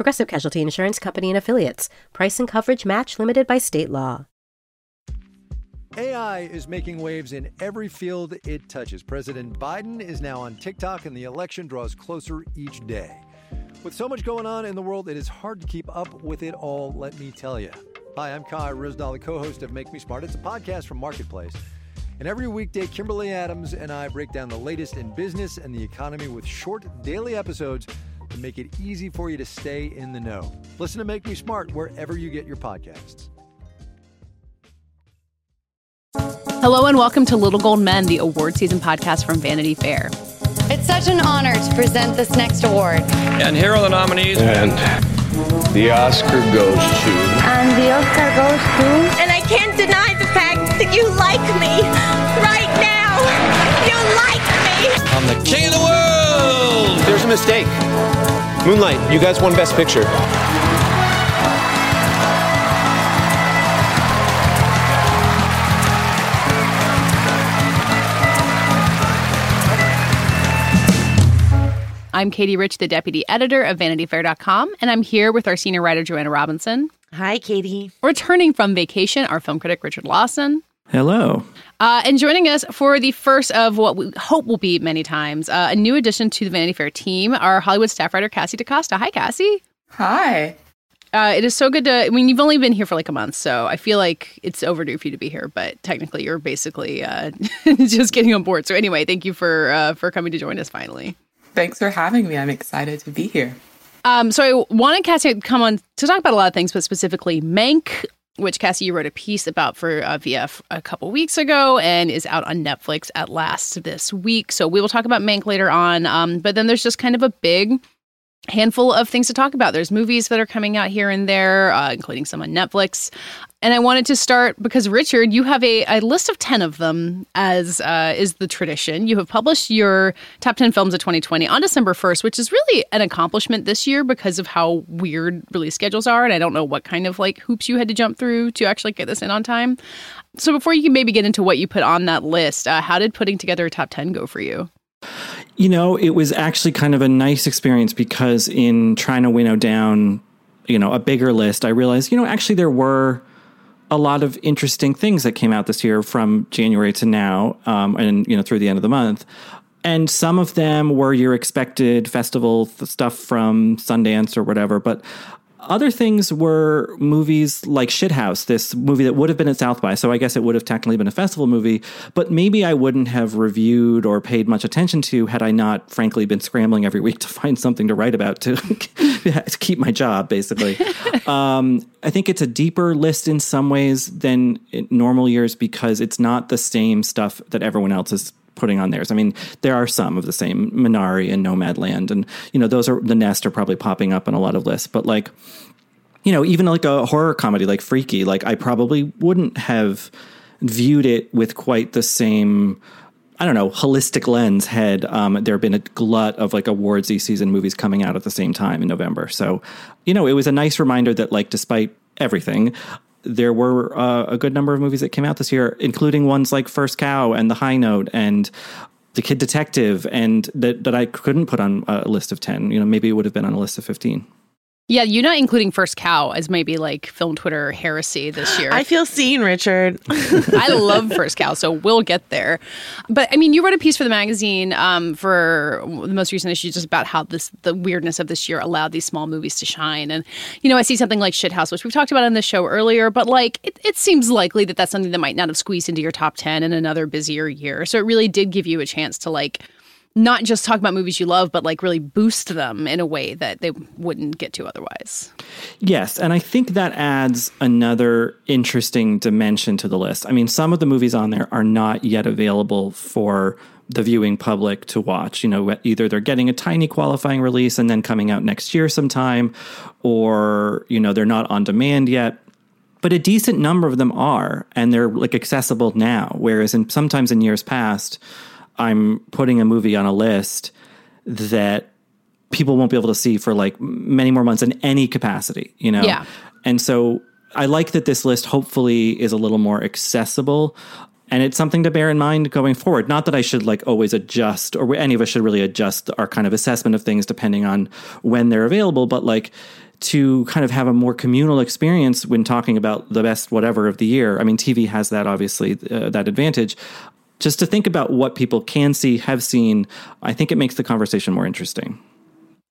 Progressive Casualty Insurance Company and Affiliates. Price and coverage match limited by state law. AI is making waves in every field it touches. President Biden is now on TikTok, and the election draws closer each day. With so much going on in the world, it is hard to keep up with it all, let me tell you. Hi, I'm Kai Ryssdal, the co host of Make Me Smart. It's a podcast from Marketplace. And every weekday, Kimberly Adams and I break down the latest in business and the economy with short daily episodes to make it easy for you to stay in the know. Listen to Make Me Smart wherever you get your podcasts. Hello and welcome to Little Gold Men, the award season podcast from Vanity Fair. It's such an honor to present this next award. And here are the nominees. And the Oscar goes to. And the Oscar goes to. And I can't deny the fact that you like me right now. You like me. I'm the king of the world. There's a mistake. Moonlight, you guys won Best Picture. I'm Katie Rich, the deputy editor of VanityFair.com, and I'm here with our senior writer, Joanna Robinson. Hi, Katie. Returning from vacation, our film critic, Richard Lawson. Hello. Uh, and joining us for the first of what we hope will be many times, uh, a new addition to the Vanity Fair team, our Hollywood staff writer, Cassie DaCosta. Hi, Cassie. Hi. Uh, it is so good to. I mean, you've only been here for like a month, so I feel like it's overdue for you to be here. But technically, you're basically uh, just getting on board. So anyway, thank you for uh, for coming to join us finally. Thanks for having me. I'm excited to be here. Um, so I wanted Cassie to come on to talk about a lot of things, but specifically Mank, which Cassie you wrote a piece about for uh, VF a couple weeks ago and is out on Netflix at last this week. So we will talk about Mank later on. Um, but then there's just kind of a big handful of things to talk about. There's movies that are coming out here and there, uh, including some on Netflix. And I wanted to start because Richard, you have a, a list of 10 of them, as uh, is the tradition. You have published your top 10 films of 2020 on December 1st, which is really an accomplishment this year because of how weird release schedules are. And I don't know what kind of like hoops you had to jump through to actually get this in on time. So before you can maybe get into what you put on that list, uh, how did putting together a top 10 go for you? You know, it was actually kind of a nice experience because in trying to winnow down, you know, a bigger list, I realized, you know, actually there were a lot of interesting things that came out this year from January to now, um, and you know through the end of the month. And some of them were your expected festival stuff from Sundance or whatever, but other things were movies like Shithouse, this movie that would have been at South by, so I guess it would have technically been a festival movie, but maybe I wouldn't have reviewed or paid much attention to had I not, frankly, been scrambling every week to find something to write about to, to keep my job, basically. um, I think it's a deeper list in some ways than normal years because it's not the same stuff that everyone else is putting on theirs. I mean, there are some of the same Minari and Nomadland, and you know those are the Nest are probably popping up on a lot of lists. But like, you know, even like a horror comedy like Freaky, like I probably wouldn't have viewed it with quite the same. I don't know, holistic lens had um, there been a glut of like awardsy season movies coming out at the same time in November. So, you know, it was a nice reminder that like despite everything, there were uh, a good number of movies that came out this year, including ones like First Cow and The High Note and The Kid Detective, and that that I couldn't put on a list of ten. You know, maybe it would have been on a list of fifteen. Yeah, you not including First Cow as maybe like film Twitter heresy this year. I feel seen, Richard. I love First Cow, so we'll get there. But I mean, you wrote a piece for the magazine um, for the most recent issue just about how this the weirdness of this year allowed these small movies to shine. And you know, I see something like Shithouse, which we've talked about on the show earlier, but like it, it seems likely that that's something that might not have squeezed into your top ten in another busier year. So it really did give you a chance to like not just talk about movies you love, but like really boost them in a way that they wouldn't get to otherwise. Yes, and I think that adds another interesting dimension to the list. I mean, some of the movies on there are not yet available for the viewing public to watch. You know, either they're getting a tiny qualifying release and then coming out next year sometime, or, you know, they're not on demand yet. But a decent number of them are, and they're like accessible now. Whereas in sometimes in years past, I'm putting a movie on a list that people won't be able to see for like many more months in any capacity, you know? Yeah. And so I like that this list hopefully is a little more accessible. And it's something to bear in mind going forward. Not that I should like always adjust, or any of us should really adjust our kind of assessment of things depending on when they're available, but like to kind of have a more communal experience when talking about the best whatever of the year. I mean, TV has that obviously, uh, that advantage. Just to think about what people can see, have seen, I think it makes the conversation more interesting.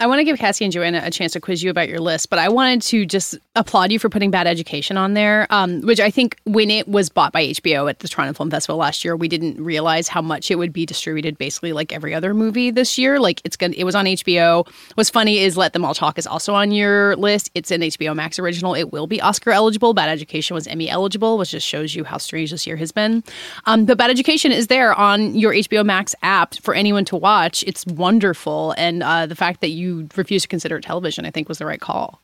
I want to give Cassie and Joanna a chance to quiz you about your list, but I wanted to just applaud you for putting Bad Education on there, um, which I think when it was bought by HBO at the Toronto Film Festival last year, we didn't realize how much it would be distributed basically like every other movie this year. Like it's gonna, it was on HBO. What's funny is Let Them All Talk is also on your list. It's an HBO Max original. It will be Oscar eligible. Bad Education was Emmy eligible, which just shows you how strange this year has been. Um, but Bad Education is there on your HBO Max app for anyone to watch. It's wonderful, and uh, the fact that you refused to consider television, I think, was the right call.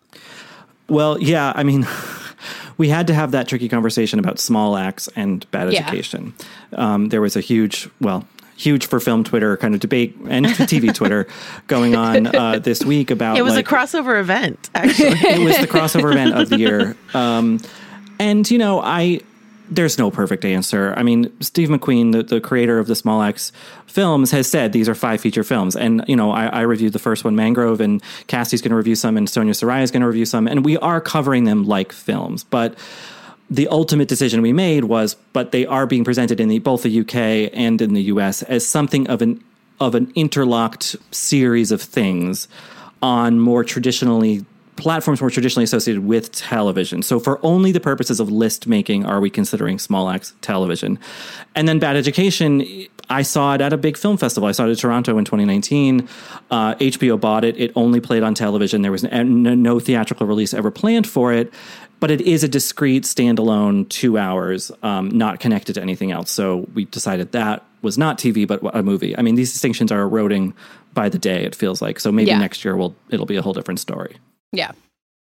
Well, yeah, I mean, we had to have that tricky conversation about Small Axe and bad Yeah. education. Um, there was a huge, well, huge for film Twitter kind of debate and TV Twitter going on uh, this week about It was like, a crossover event, actually. it was the crossover event of the year. Um, and you know, I there's no perfect answer. I mean, Steve McQueen, the, the creator of the Small Axe films, has said these are five feature films. And you know, I, I reviewed the first one, Mangrove, and Cassie's going to review some, and Sonia Saraiya is going to review some, and we are covering them like films, but. The ultimate decision we made was, but they are being presented in the, both the UK and in the US as something of an of an interlocked series of things on more traditionally platforms were traditionally associated with television. So for only the purposes of list making are we considering Small Axe television. And then Bad Education, I saw it at a big film festival. I saw it in Toronto in 2019. Uh, HBO bought it. It only played on television. There was no, no theatrical release ever planned for it. But it is a discrete, standalone two hours, um, not connected to anything else. So we decided that was not TV, but a movie. I mean, these distinctions are eroding by the day. It feels like so. Maybe Yeah. next year will it'll be a whole different story. Yeah.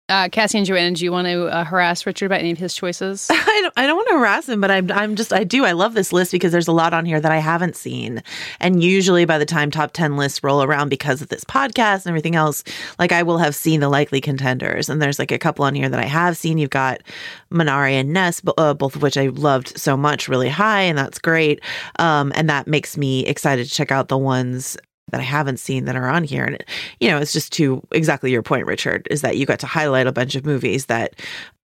Uh, Cassie and Joanna, do you want to uh, harass Richard about any of his choices? I don't, I don't want to harass him, but I'm, I'm just, I do. I love this list because there's a lot on here that I haven't seen. And usually by the time top 10 lists roll around because of this podcast and everything else, like I will have seen the likely contenders. And there's like a couple on here that I have seen. You've got Minari and Ness, uh, both of which I loved so much, really high. And that's great. Um, and that makes me excited to check out the ones that I haven't seen that are on here. And, you know, it's just to exactly your point, Richard, is that you got to highlight a bunch of movies that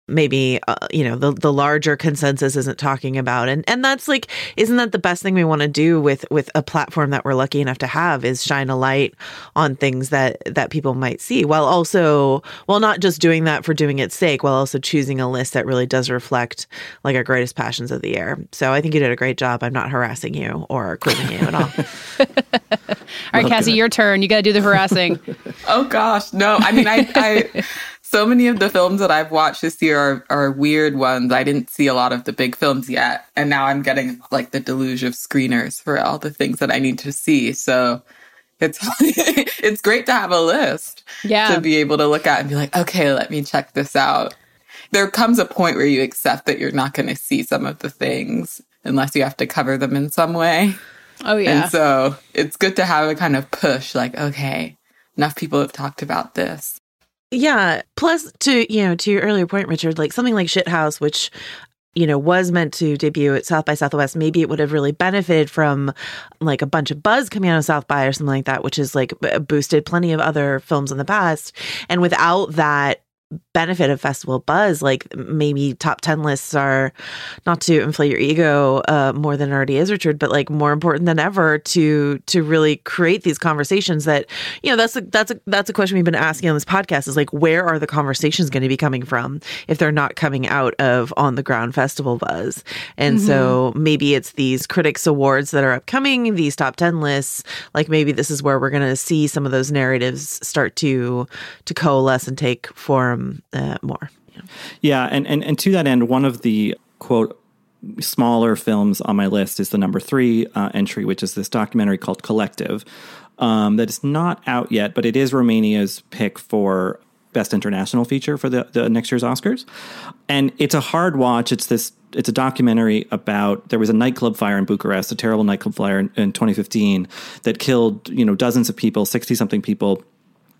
maybe uh, you know the the larger consensus isn't talking about and and that's like isn't that the best thing we want to do with with a platform that we're lucky enough to have is shine a light on things that that people might see while also while not just doing that for doing its sake while also choosing a list that really does reflect like our greatest passions of the year so i think you did a great job i'm not harassing you or quizzing you at all All right, Cassie, your turn. You got to do the harassing. Oh gosh, no. I mean, I, I, so many of the films that I've watched this year are, are weird ones. I didn't see a lot of the big films yet, and now I'm getting like the deluge of screeners for all the things that I need to see. So it's it's great to have a list Yeah. to be able to look at and be like, okay, let me check this out. There comes a point where you accept that you're not going to see some of the things unless you have to cover them in some way. Oh, yeah. And so it's good to have a kind of push like, okay, enough people have talked about this. Yeah. Plus, to you know, to your earlier point, Richard, like something like Shithouse, which you know was meant to debut at South by Southwest, maybe it would have really benefited from like a bunch of buzz coming out of South by or something like that, which has like boosted plenty of other films in the past. And without that benefit of festival buzz like maybe top 10 lists are not to inflate your ego uh, more than it already is richard but like more important than ever to to really create these conversations that you know that's a that's a that's a question we've been asking on this podcast is like where are the conversations going to be coming from if they're not coming out of on the ground festival buzz and mm-hmm. so maybe it's these critics awards that are upcoming these top 10 lists like maybe this is where we're going to see some of those narratives start to to coalesce and take form um, uh, more. Yeah. yeah, and, and and to that end, one of the quote smaller films on my list is the number three uh, entry, which is this documentary called Collective. Um, that is not out yet, but it is Romania's pick for best international feature for the, the next year's Oscars. And it's a hard watch. It's this it's a documentary about there was a nightclub fire in Bucharest, a terrible nightclub fire in, in 2015 that killed, you know, dozens of people, 60 something people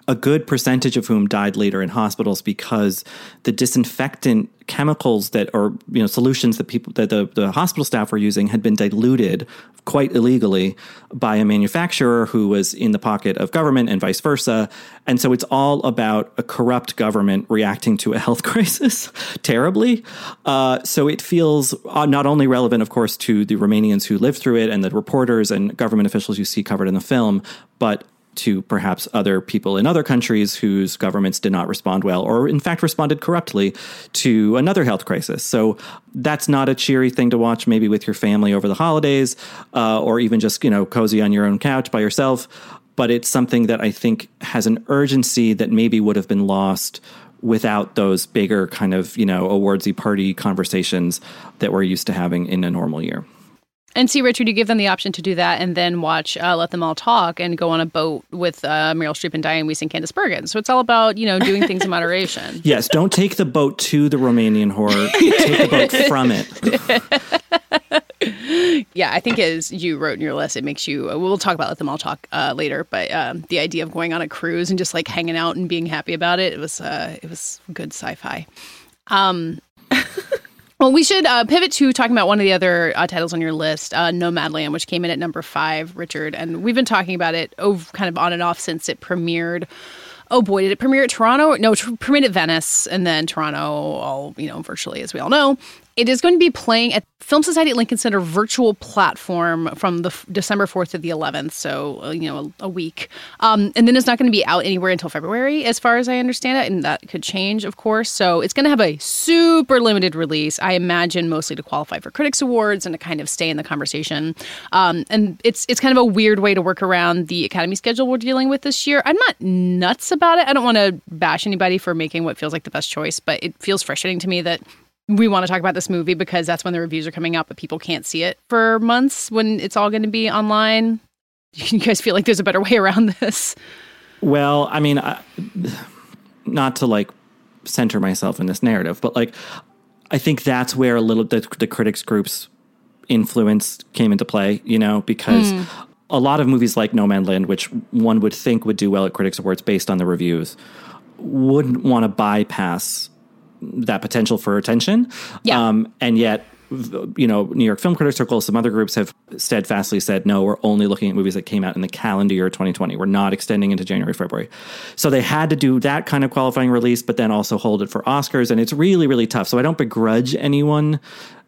a good percentage of whom died later in hospitals because the disinfectant chemicals that or you know solutions that people that the, the hospital staff were using had been diluted quite illegally by a manufacturer who was in the pocket of government and vice versa. And so it's all about a corrupt government reacting to a health crisis terribly. Uh, so it feels uh, not only relevant of course to the romanians who lived through it and the reporters and government officials you see covered in the film but to perhaps other people in other countries whose governments did not respond well or in fact responded corruptly to another health crisis. So that's not a cheery thing to watch maybe with your family over the holidays uh, or even just, you know, cozy on your own couch by yourself. But it's something that I think has an urgency that maybe would have been lost without those bigger kind of, you know, awardsy party conversations that we're used to having in a normal year. And see, Richard, you give them the option to do that and then watch uh, Let Them All Talk and go on a boat with uh, Meryl Streep and Dianne Wiest and Candice Bergen. So it's all about, you know, doing things in moderation. yes, don't take the boat to the Romanian horror. take the boat from it. yeah, I think as you wrote in your list, it makes you. Uh, we'll talk about let them all talk uh, later, but um, the idea of going on a cruise and just like hanging out and being happy about it, it was uh, it was good sci-fi. Um, well, we should uh, pivot to talking about one of the other uh, titles on your list, uh, Nomadland, which came in at number five, Richard. And we've been talking about it over, kind of on and off since it premiered. Oh boy, did it premiere at Toronto? No, it premiered at Venice and then Toronto, all, you know, virtually, as we all know. It is going to be playing at Film Society at Lincoln Center virtual platform from the f- December 4th to the 11th, so uh, you know a, a week. Um, and then it's not going to be out anywhere until February, as far as I understand it, and that could change, of course. So it's going to have a super limited release, I imagine, mostly to qualify for Critics Awards and to kind of stay in the conversation. Um, and it's it's kind of a weird way to work around the Academy schedule we're dealing with this year. I'm not nuts about it. I don't want to bash anybody for making what feels like the best choice, but it feels frustrating to me that we want to talk about this movie because that's when the reviews are coming out, but people can't see it for months when it's all going to be online. You guys feel like there's a better way around this? Well, I mean, I, not to like center myself in this narrative, but like, I think that's where a little the, the critics groups influence came into play, you know, because mm. a lot of movies like Nomadland, which one would think would do well at critics awards based on the reviews, wouldn't want to bypass that potential for attention. Yeah. Um, and yet, you know, New York Film Critics Circle, some other groups have steadfastly said, no, we're only looking at movies that came out in the calendar year 2020. We're not extending into January, February. So they had to do that kind of qualifying release, but then also hold it for Oscars. And it's really, really tough. So I don't begrudge anyone,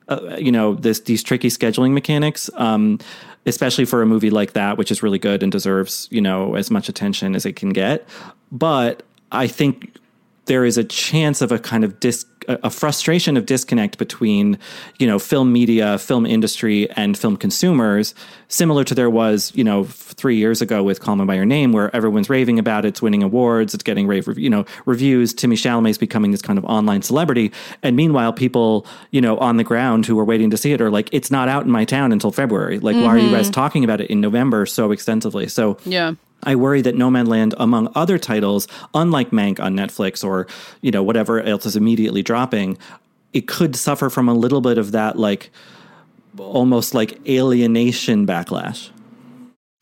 uh, you know, this these tricky scheduling mechanics. Um, especially for a movie like that, which is really good and deserves, you know, as much attention as it can get. But I think there is a chance of a kind of dis a frustration of disconnect between you know film media film industry and film consumers similar to there was you know three years ago with call me by your name where everyone's raving about it it's winning awards it's getting rave you know reviews timmy chalamet's becoming this kind of online celebrity and meanwhile people you know on the ground who are waiting to see it are like it's not out in my town until february like mm-hmm. why are you guys mm-hmm. talking about it in november so extensively so yeah I worry that Nomadland, among other titles, unlike Mank on Netflix or you know whatever else is immediately dropping, it could suffer from a little bit of that like almost like alienation backlash.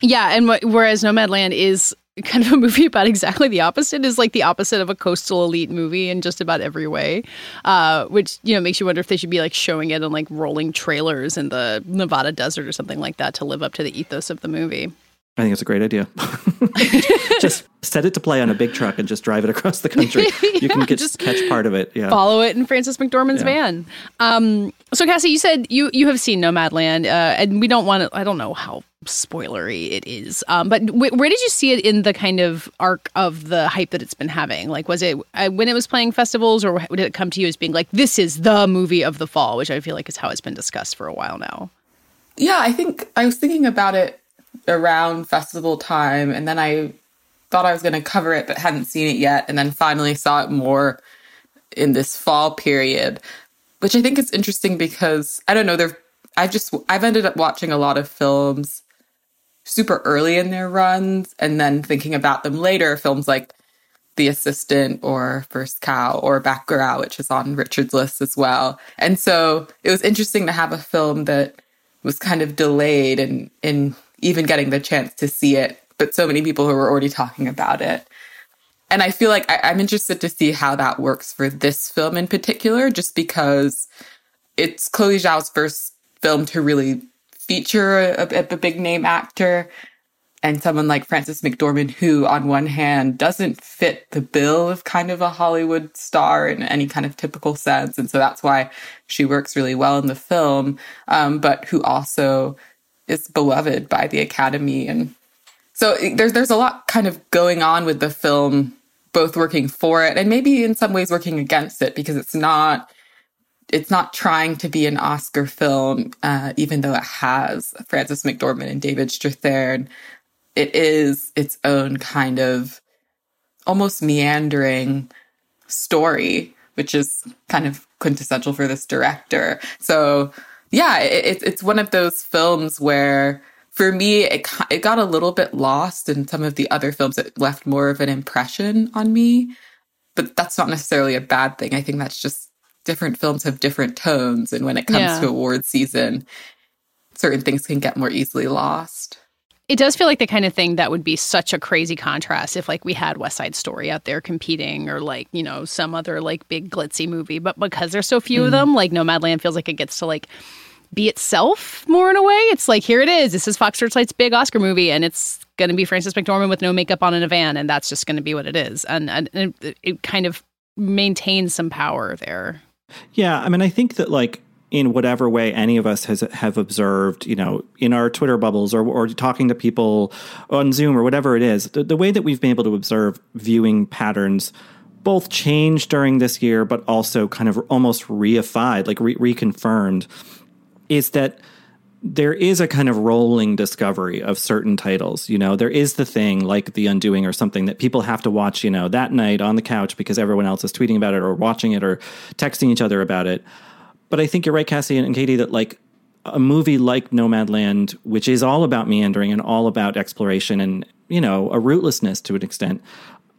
Yeah, and wh- whereas Nomadland is kind of a movie about exactly the opposite is like the opposite of a coastal elite movie in just about every way uh, which you know makes you wonder if they should be like showing it on like rolling trailers in the nevada desert or something like that to live up to the ethos of the movie I think it's a great idea. just set it to play on a big truck and just drive it across the country. You can get, just catch part of it. Yeah. Follow it in Frances McDormand's Yeah. van. Um, so Cassie, you said you you have seen Nomadland, uh, and we don't want to. I don't know how spoilery it is, um, but wh- where did you see it in the kind of arc of the hype that it's been having? Like, was it uh, when it was playing festivals, or did it come to you as being like this is the movie of the fall, which I feel like is how it's been discussed for a while now? Yeah, I think I was thinking about it around festival time, and then I thought I was going to cover it, but hadn't seen it yet, and then finally saw it more in this fall period, which I think is interesting because I don't know. There, I've just I've ended up watching a lot of films super early in their runs, and then thinking about them later. Films like The Assistant or First Cow or Bacurau, which is on Richard's list as well. And so it was interesting to have a film that was kind of delayed and in even getting the chance to see it, but so many people who were already talking about it. And I feel like I, I'm interested to see how that works for this film in particular, just because it's Chloe Zhao's first film to really feature a, a, a big name actor and someone like Frances McDormand, who on one hand doesn't fit the bill of kind of a Hollywood star in any kind of typical sense. And so that's why she works really well in the film, um, but who also is beloved by the Academy. And so there's, there's a lot kind of going on with the film, both working for it and maybe in some ways working against it because it's not it's not trying to be an Oscar film, uh, even though it has Frances McDormand and David Strathairn. It is its own kind of almost meandering story, which is kind of quintessential for this director. So, yeah, it, it's one of those films where, for me, it it got a little bit lost in some of the other films. It left more of an impression on me, but that's not necessarily a bad thing. I think that's just different films have different tones, and when it comes Yeah. to award season, certain things can get more easily lost. It does feel like the kind of thing that would be such a crazy contrast if like we had West Side Story out there competing or like, you know, some other like big glitzy movie. But because there's so few of Mm. them, like Nomadland feels like it gets to like be itself more in a way. It's like here it is. This is Fox Searchlight's big Oscar movie and it's going to be Frances McDormand with no makeup on in a van and that's just going to be what it is. And, and it, it kind of maintains some power there. Yeah, I mean, I think that like in whatever way any of us has have observed, you know, in our Twitter bubbles or or talking to people on Zoom or whatever it is, the, the way that we've been able to observe viewing patterns both changed during this year, but also kind of almost reified, like re- reconfirmed, is that there is a kind of rolling discovery of certain titles. You know, there is the thing like The Undoing or something that people have to watch, you know, that night on the couch because everyone else is tweeting about it or watching it or texting each other about it. But I think you're right, Cassie and Katie, that like a movie like Nomadland, which is all about meandering and all about exploration and, you know, a rootlessness to an extent,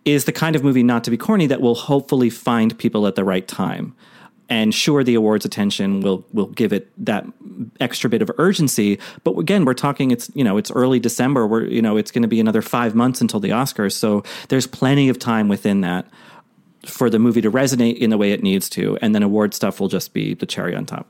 is the kind of movie not to be corny that will hopefully find people at the right time. And sure, the awards attention will will give it that extra bit of urgency. But again, we're talking it's you know it's early December. We're you know it's going to be another five months until the Oscars, so there's plenty of time within that for the movie to resonate in the way it needs to, and then award stuff will just be the cherry on top.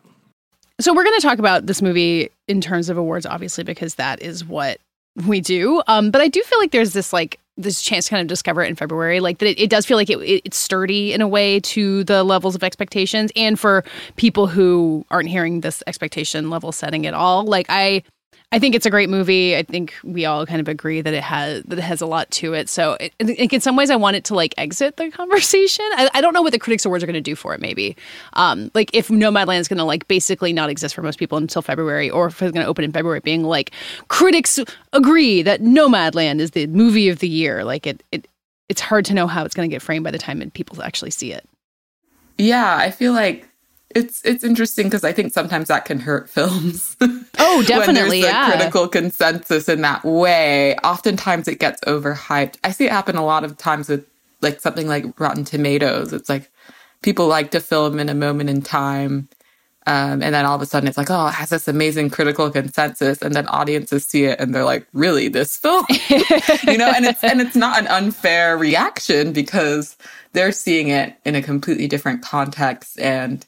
So we're going to talk about this movie in terms of awards, obviously, because that is what we do. Um, but I do feel like there's this like this chance to kind of discover it in February, like that it, it does feel like it, it, it's sturdy in a way to the levels of expectations, and for people who aren't hearing this expectation level setting at all, like I. I think it's a great movie. I think we all kind of agree that it has that it has a lot to it. So, it, in some ways, I want it to like exit the conversation. I, I don't know what the critics awards are going to do for it. Maybe, um, like if Nomadland is going to like basically not exist for most people until February, or if it's going to open in February, being like critics agree that Nomadland is the movie of the year. Like it, it it's hard to know how it's going to get framed by the time people actually see it. Yeah, I feel like it's it's interesting because I think sometimes that can hurt films. Oh, definitely, when there's yeah. a critical consensus in that way. Oftentimes it gets overhyped. I see it happen a lot of times with like something like Rotten Tomatoes. It's like people like to film in a moment in time. Um, and then all of a sudden it's like, oh, it has this amazing critical consensus. And then audiences see it and they're like, really, this film? you know, and it's, and it's not an unfair reaction because they're seeing it in a completely different context and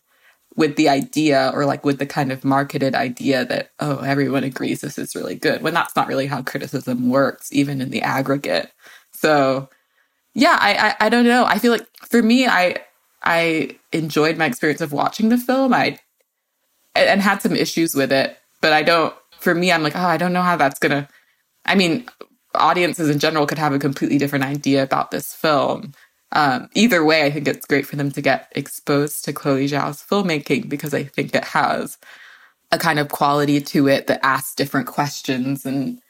with the idea or like with the kind of marketed idea that oh everyone agrees this is really good when that's not really how criticism works even in the aggregate. So yeah I, I i, don't know. I feel like for me i i enjoyed my experience of watching the film. I and had some issues with it but i don't for me i'm like oh i don't know how that's gonna i mean audiences in general could have a completely different idea about this film um, either way, I think it's great for them to get exposed to Chloe Zhao's filmmaking because I think it has a kind of quality to it that asks different questions and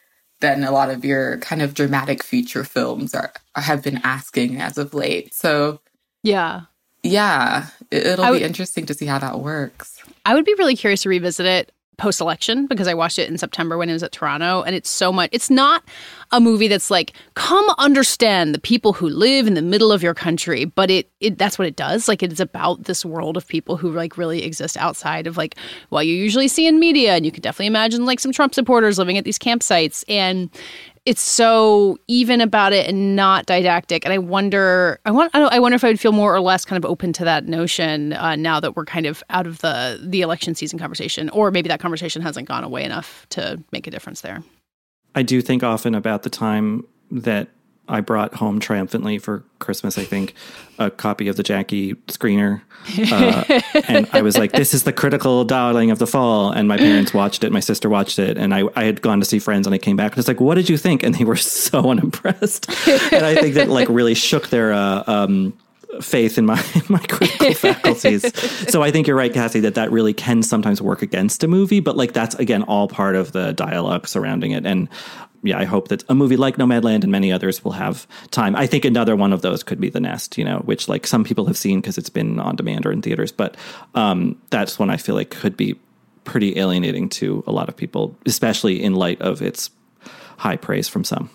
than a lot of your kind of dramatic feature films are have been asking as of late. So yeah, yeah, it, will be interesting to see how that works. I would be really curious to revisit it post election because I watched it in September when it was at Toronto. And it's so much, it's not a movie that's like, come understand the people who live in the middle of your country. But it, it that's what it does. Like, it's about this world of people who like really exist outside of like what you usually see in media. And you can definitely imagine like some Trump supporters living at these campsites. And it's so even about it and not didactic. And I wonder, I want, I, wonder if I would feel more or less kind of open to that notion uh, now that we're kind of out of the the election season conversation, or maybe that conversation hasn't gone away enough to make a difference there. I do think often about the time that I brought home triumphantly for Christmas, I think, a copy of the Jackie screener. Uh, and I was like, this is the critical darling of the fall. And my parents watched it. My sister watched it. And I, I had gone to see friends and I came back and it's like, what did you think? And they were so unimpressed. and I think that like really shook their, uh, um, faith in my my critical faculties. So I think you're right, Cassie, that that really can sometimes work against a movie, but like that's again all part of the dialogue surrounding it. And yeah, I hope that a movie like Nomadland and many others will have time. I think another one of those could be The Nest, you know, which like some people have seen because it's been on demand or in theaters, but um, that's one I feel like could be pretty alienating to a lot of people, especially in light of its high praise from some.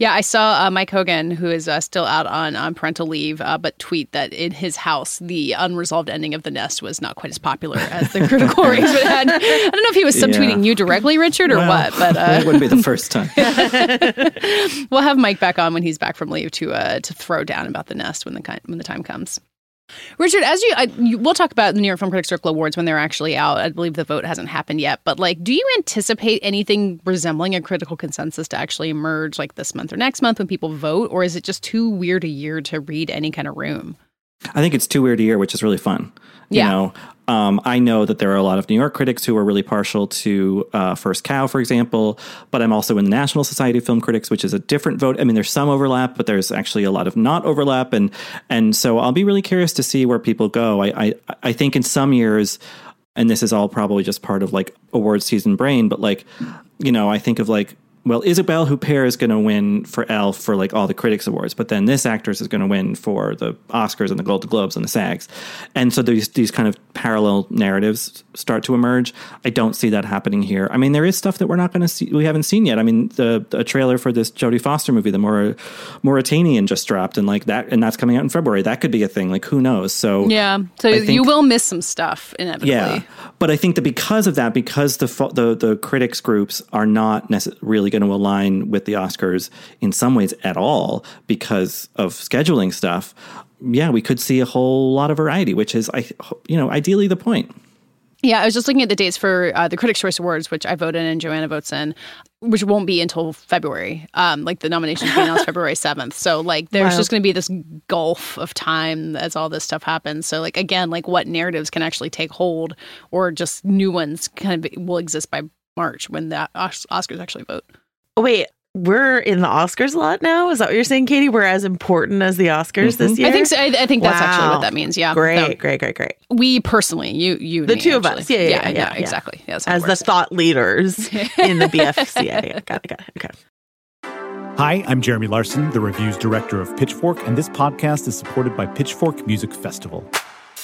Yeah, I saw uh, Mike Hogan, who is uh, still out on, on parental leave, uh, but tweet that in his house, the unresolved ending of The Nest was not quite as popular as the critical ratings had. I don't know if he was subtweeting yeah. you directly, Richard, or well, what, but uh, it wouldn't be the first time. we'll have Mike back on when he's back from leave to uh, to throw down about The Nest when the when the time comes. Richard, as you, I, you, we'll talk about the New York Film Critics Circle Awards when they're actually out. I believe the vote hasn't happened yet, but like, do you anticipate anything resembling a critical consensus to actually emerge like this month or next month when people vote, or is it just too weird a year to read any kind of room? I think it's too weird a year, which is really fun. You yeah. know, um, I know that there are a lot of New York critics who are really partial to uh, First Cow, for example, but I'm also in the National Society of Film Critics, which is a different vote. I mean, there's some overlap, but there's actually a lot of not overlap, and and so I'll be really curious to see where people go. I I, I think in some years, and this is all probably just part of like award season brain, but like you know, I think of like well, Isabelle Huppert is going to win for Elle for like all the critics awards, but then this actress is going to win for the Oscars and the Golden Globes and the SAGs, and so these these kind of parallel narratives start to emerge. I don't see that happening here. I mean, there is stuff that we're not going to see, we haven't seen yet. I mean, the, the trailer for this Jodie Foster movie, the Maur- Mauritanian, just dropped, and like that, and that's coming out in February. That could be a thing. Like, who knows? So yeah, so think, you will miss some stuff inevitably. Yeah, but I think that because of that, because the the the critics groups are not necessarily going to align with the Oscars in some ways at all because of scheduling stuff, yeah, we could see a whole lot of variety, which is, I, you know, ideally the point. Yeah, I was just looking at the dates for uh, the Critics' Choice Awards, which I voted in and Joanna votes in, which won't be until February. Um, like the nominations being announced February seventh. So like there's wow. just going to be this gulf of time as all this stuff happens. So like again, like what narratives can actually take hold, or just new ones kind of will exist by March when the Oscars actually vote. Oh wait, we're in the Oscars a lot now. Is that what you're saying, Katie? We're as important as the Oscars mm-hmm. this year. I think so. I, I think that's wow. actually what that means. Yeah. Great, no, great, great, great. We personally, you, you, the me, two actually. of us. Yeah, yeah, yeah, yeah, yeah exactly. Yeah, as the thought leaders in the BFCA. got it, got it. Okay. Hi, I'm Jeremy Larson, the reviews director of Pitchfork, and this podcast is supported by Pitchfork Music Festival.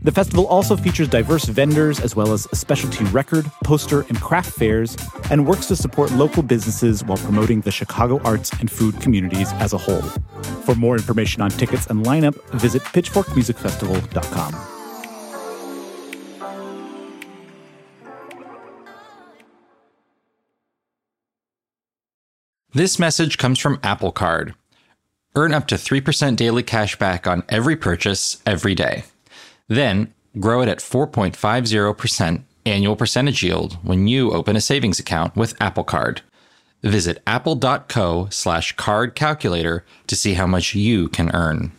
The festival also features diverse vendors as well as a specialty record, poster, and craft fairs, and works to support local businesses while promoting the Chicago arts and food communities as a whole. For more information on tickets and lineup, visit pitchforkmusicfestival.com. This message comes from Apple Card. Earn up to 3% daily cash back on every purchase every day. Then grow it at 4.50% annual percentage yield when you open a savings account with Apple Card. Visit apple.co slash card calculator to see how much you can earn.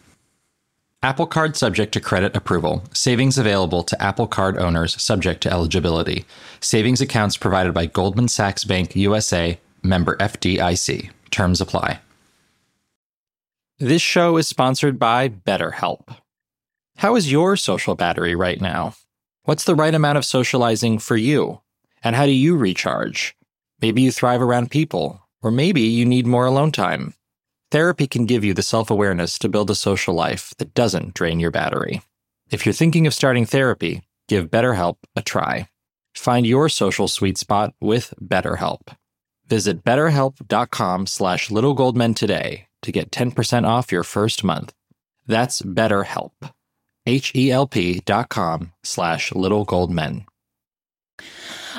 Apple Card subject to credit approval. Savings available to Apple Card owners subject to eligibility. Savings accounts provided by Goldman Sachs Bank USA, member FDIC. Terms apply. This show is sponsored by BetterHelp. How is your social battery right now? What's the right amount of socializing for you? And how do you recharge? Maybe you thrive around people, or maybe you need more alone time. Therapy can give you the self awareness to build a social life that doesn't drain your battery. If you're thinking of starting therapy, give BetterHelp a try. Find your social sweet spot with BetterHelp. Visit betterhelp.com slash littlegoldmen today to get 10% off your first month. That's BetterHelp. H-E-L-P dot com slash Little Gold Men.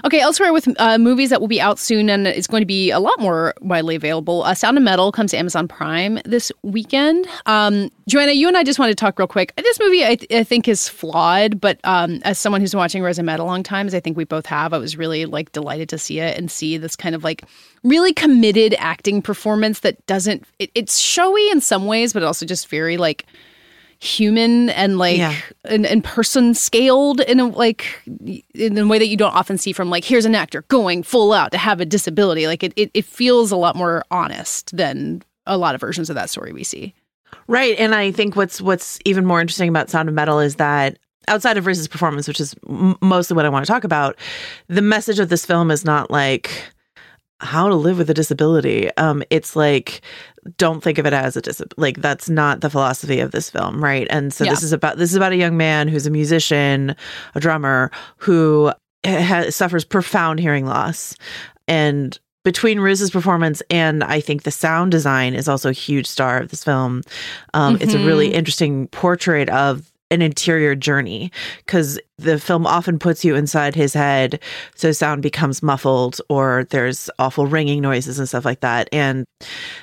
Okay, elsewhere with uh, movies that will be out soon and it's going to be a lot more widely available. Uh, Sound of Metal comes to Amazon Prime this weekend. Um, Joanna, you and I just wanted to talk real quick. This movie I, th- I think is flawed, but um, as someone who's been watching Riz Ahmed a long time, as I think we both have, I was really like delighted to see it and see this kind of like really committed acting performance that doesn't. It, it's showy in some ways, but also just very like human and like Yeah. and, and person scaled in a like in a way that you don't often see from like here's an actor going full out to have a disability like it, it, it feels a lot more honest than a lot of versions of that story we see Right. And I think what's what's even more interesting about Sound of Metal is that outside of Riz's performance, which is m- mostly what I want to talk about, the message of this film is not like how to live with a disability. Um, it's like don't think of it as a disability. Like that's not the philosophy of this film, right? And so this is about this is about a young man who's a musician, a drummer who ha- suffers profound hearing loss, and between Riz's performance and I think the sound design is also a huge star of this film. Um, It's a really Mhm. interesting portrait of an interior journey because the film often puts you inside his head so sound becomes muffled or there's awful ringing noises and stuff like that. And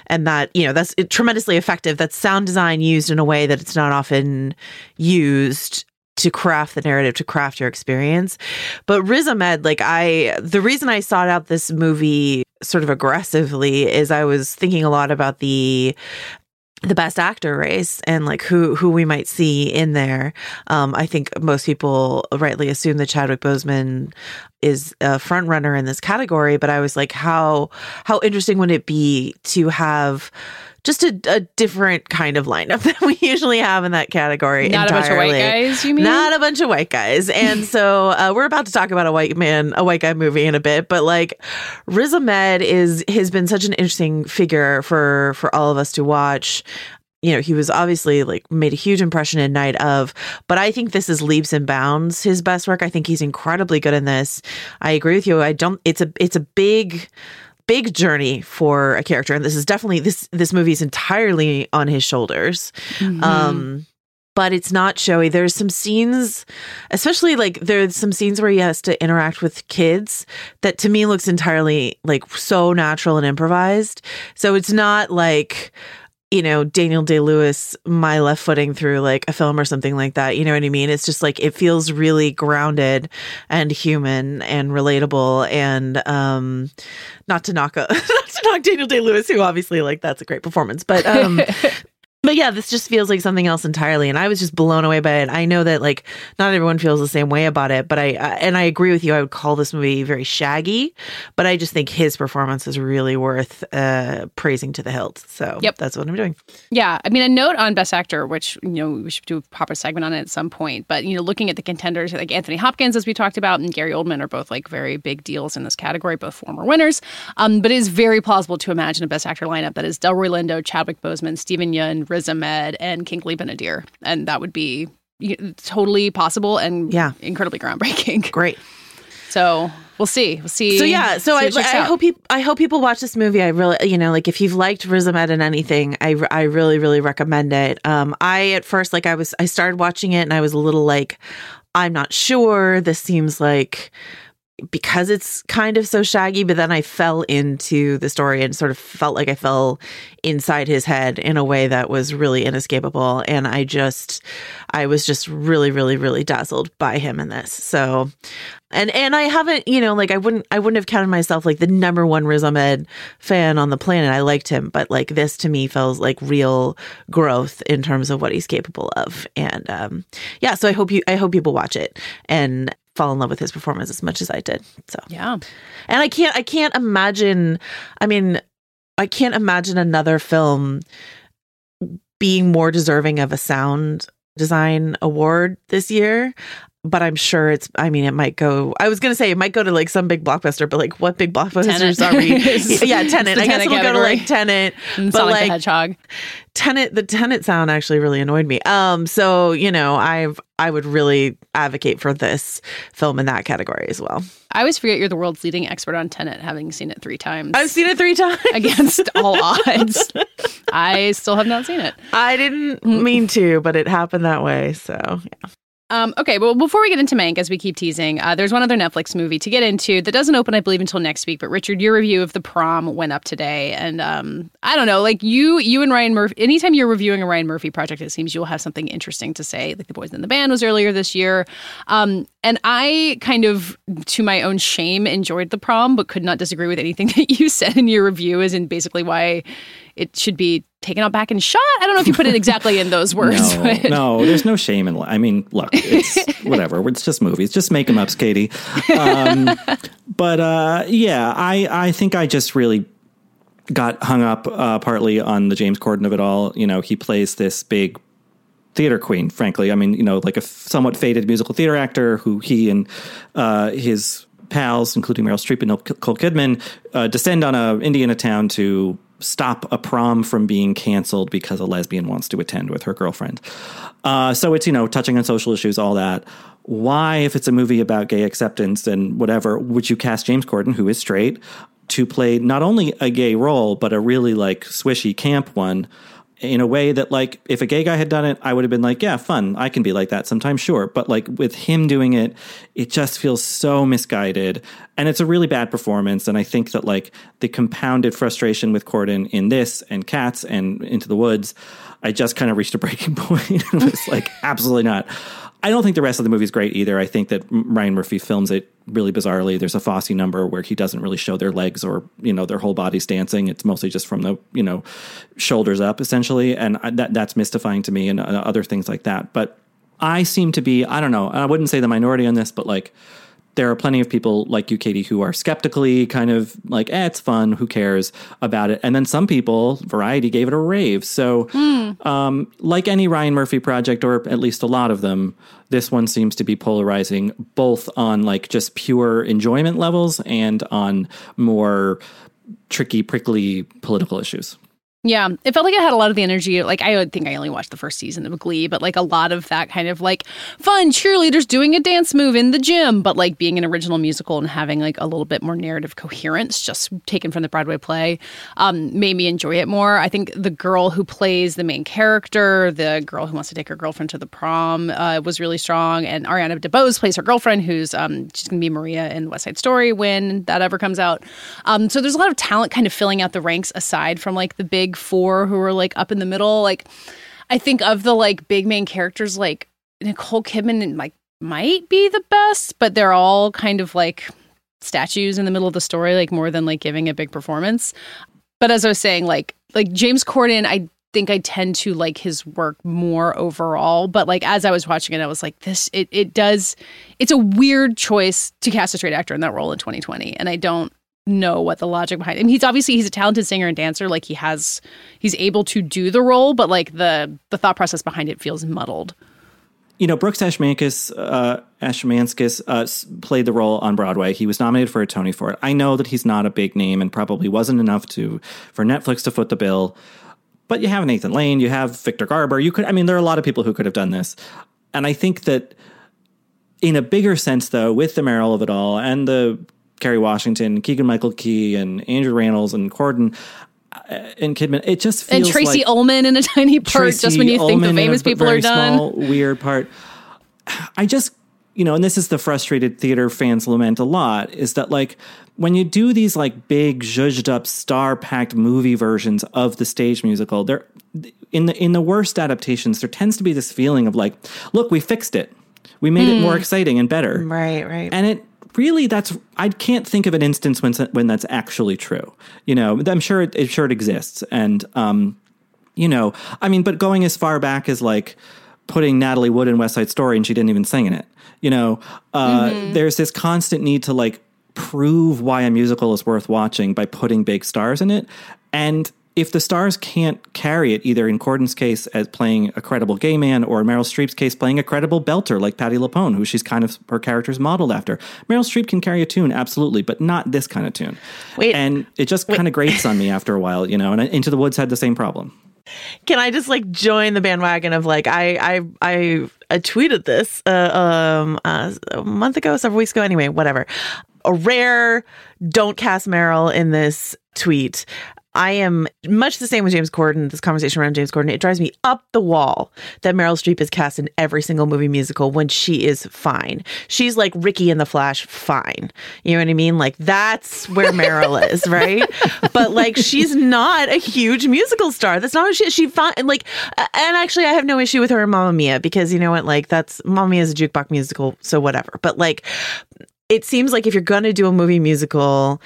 and that you know that's tremendously effective. That's sound design used in a way that it's not often used to craft the narrative to craft your experience. But Riz Ahmed like I the reason I sought out this movie sort of aggressively is I was thinking a lot about the the best actor race and like who who we might see in there. Um, I think most people rightly assume that Chadwick Boseman is a front runner in this category, but I was like, how how interesting would it be to have just a, a different kind of lineup than we usually have in that category? Not a bunch of white guys, you mean? Not a bunch of white guys. And so uh, we're about to talk about a white man, a white guy movie in a bit, but like Riz Ahmed is has been such an interesting figure for for all of us to watch. You know, he was obviously like made a huge impression in Night of, but I think this is leaps and bounds his best work. I think he's incredibly good in this. I agree with you. I don't. It's a it's a big big journey for a character. And this is definitely this this movie is entirely on his shoulders. Mhm. um but it's not showy. There's some scenes especially like there's some scenes where he has to interact with kids that to me looks entirely like so natural and improvised. So it's not like you know Daniel Day Lewis my left footing through like a film or something like that you know what I mean? It's just like it feels really grounded and human and relatable and um not to knock a, not to knock Daniel Day Lewis who obviously like that's a great performance but um but yeah, this just feels like something else entirely, and I was just blown away by it. I know that like not everyone feels the same way about it, but I uh, and I agree with you. I would call this movie very shaggy, but I just think his performance is really worth uh, praising to the hilt. So Yep. that's what I'm doing. Yeah, I mean, a note on Best Actor, which you know we should do a proper segment on it at some point. But you know, looking at the contenders, like Anthony Hopkins, as we talked about, and Gary Oldman are both like very big deals in this category, both former winners. Um, but it is very plausible to imagine a Best Actor lineup that is Delroy Lindo, Chadwick Boseman, Steven Yeun, Riz Ahmed, and Kingsley Benadir, and that would be totally possible and Yeah. incredibly groundbreaking. Great. So we'll see. We'll see. So yeah, so I, I hope people I hope people watch this movie. I really, you know, like if you've liked Riz Ahmed in anything, I I really really recommend it. Um, I at first like I was I started watching it and I was a little like, I'm not sure. This seems like because it's kind of so shaggy, but then I fell into the story and sort of felt like I fell inside his head in a way that was really inescapable. And I just, I was just really, really, really dazzled by him in this. So, and and I haven't, you know, like I wouldn't, I wouldn't have counted myself like the number one Riz Ahmed fan on the planet. I liked him, but like this to me feels like real growth in terms of what he's capable of. And um, yeah, so I hope you, I hope people watch it and fall in love with his performance as much as I did. So yeah, and I can't I can't imagine. I mean, I can't imagine another film being more deserving of a sound design award this year but I'm sure it's. I mean, it might go. I was gonna say it might go to like some big blockbuster, but like what big blockbusters Tenet. are we? yeah, Tenet. I guess it'll go to like Tenet, but Sonic like the Hedgehog. Tenet. The Tenet sound actually really annoyed me. Um, so you know, I've I would really advocate for this film in that category as well. I always forget you're the world's leading expert on Tenet, having seen it three times. I've seen it three times against all odds. I still have not seen it. I didn't mean to, but it happened that way. So yeah. Um, okay, well, before we get into Mank, as we keep teasing, uh, there's one other Netflix movie to get into that doesn't open, I believe, until next week. But Richard, your review of The Prom went up today, and um, I don't know, like you, you and Ryan Murphy. Anytime you're reviewing a Ryan Murphy project, it seems you'll have something interesting to say. Like The Boys in the Band was earlier this year, um, and I kind of, to my own shame, enjoyed The Prom, but could not disagree with anything that you said in your review. As in basically why it should be taken out back and shot. I don't know if you put it exactly in those words. No, but. no, there's no shame in. I mean, look, it's whatever. It's just movies. Just make them up, Katie. Um, but uh, yeah, I I think I just really got hung up uh, partly on the James Corden of it all. You know, he plays this big theater queen. Frankly, I mean, you know, like a somewhat faded musical theater actor who he and uh, his pals, including Meryl Streep and Nicole Kidman, uh, descend on a Indiana town to stop a prom from being canceled because a lesbian wants to attend with her girlfriend. Uh, so it's, you know, touching on social issues, all that. Why, if it's a movie about gay acceptance and whatever, would you cast James Corden, who is straight, to play not only a gay role, but a really like swishy camp one? In a way that like if a gay guy had done it i would have been like yeah fun. I can be like that sometimes sure. But like with him doing it it just feels so misguided. And it's a really bad performance. And i think that like the compounded frustration with corden in this and cats and into the woods i just kind of reached a breaking point it was like absolutely not I don't think the rest of the movie is great either. I think that Ryan Murphy films it really bizarrely. There's a Fosse number where he doesn't really show their legs or you know their whole bodies dancing. It's mostly just from the you know shoulders up essentially, and that that's mystifying to me and uh, other things like that. But I seem to be I don't know. I wouldn't say the minority on this, but like there are plenty of people like you, Katie, who are skeptically kind of like, eh, it's fun, who cares about it? And then some people, Variety gave it a rave. So, mm. um, like any Ryan Murphy project, or at least a lot of them, this one seems to be polarizing both on like just pure enjoyment levels and on more tricky, prickly political issues. Yeah, it felt like it had a lot of the energy. Like I would think I only watched the first season of Glee, but like a lot of that kind of like fun cheerleaders doing a dance move in the gym, but like being an original musical and having like a little bit more narrative coherence, just taken from the Broadway play, um, made me enjoy it more. I think the girl who plays the main character, the girl who wants to take her girlfriend to the prom, uh, was really strong, and Ariana DeBose plays her girlfriend, who's um, she's gonna be Maria in West Side Story when that ever comes out. Um, so there's a lot of talent kind of filling out the ranks aside from like the big four who are like up in the middle. Like I think of the like big main characters, like Nicole Kidman like might be the best, but they're all kind of like statues in the middle of the story, like more than like giving a big performance. But as I was saying, like like James Corden, I think I tend to like his work more overall. But like as I was watching it, I was like, this it it does it's a weird choice to cast a straight actor in that role in 2020. And I don't know what the logic behind him. He's obviously he's a talented singer and dancer. Like he has he's able to do the role, but like the the thought process behind it feels muddled. You know, Brooks Ashmanskas, uh, Ashmanskas uh, played the role on Broadway. He was nominated for a Tony for it. I know that he's not a big name and probably wasn't enough to for Netflix to foot the bill. But you have Nathan Lane, you have Victor Garber. You could, I mean, there are a lot of people who could have done this, and I think that in a bigger sense, though, with the Meryl of it all and the Kerry Washington, Keegan Michael Key, and Andrew Rannells and Corden uh, and Kidman. It just feels and Tracy like Ullman in a tiny part. Tracy just when you Ullman think the famous people are done, small, weird part. I just you know, and this is the frustrated theater fans lament a lot, is that like when you do these like big zhuzhed up star packed movie versions of the stage musical, there in the in the worst adaptations, there tends to be this feeling of like, look, we fixed it. We made it more Mm. exciting and better. Right, right. And it really that's I can't think of an instance when when that's actually true. You know, I'm sure it, it sure it exists and um you know, I mean, but going as far back as like putting Natalie Wood in West Side Story and she didn't even sing in it. You know, uh, Mm-hmm. there's this constant need to like prove why a musical is worth watching by putting big stars in it. And if the stars can't carry it, either in Corden's case as playing a credible gay man, or Meryl Streep's case playing a credible belter like Patti LuPone, who she's kind of her character's modeled after. Meryl Streep can carry a tune, absolutely, but not this kind of tune. Wait, and it just kind of grates on me after a while, you know. And Into the Woods had the same problem. Can I just like join the bandwagon of like I I I, I tweeted this uh, um uh, a month ago, several weeks ago. Anyway, whatever. A rare don't cast Meryl in this tweet. I am much the same with James Corden. This conversation around James Corden, it drives me up the wall that Meryl Streep is cast in every single movie musical when she is fine. She's like Ricki and the Flash, fine. You know what I mean? Like that's where Meryl is, right? But like she's not a huge musical star. That's not what she she fine. Like, and actually, I have no issue with her in Mamma Mia because you know what? Like that's Mamma Mia is a jukebox musical, so whatever. But like, it seems like if you're gonna do a movie musical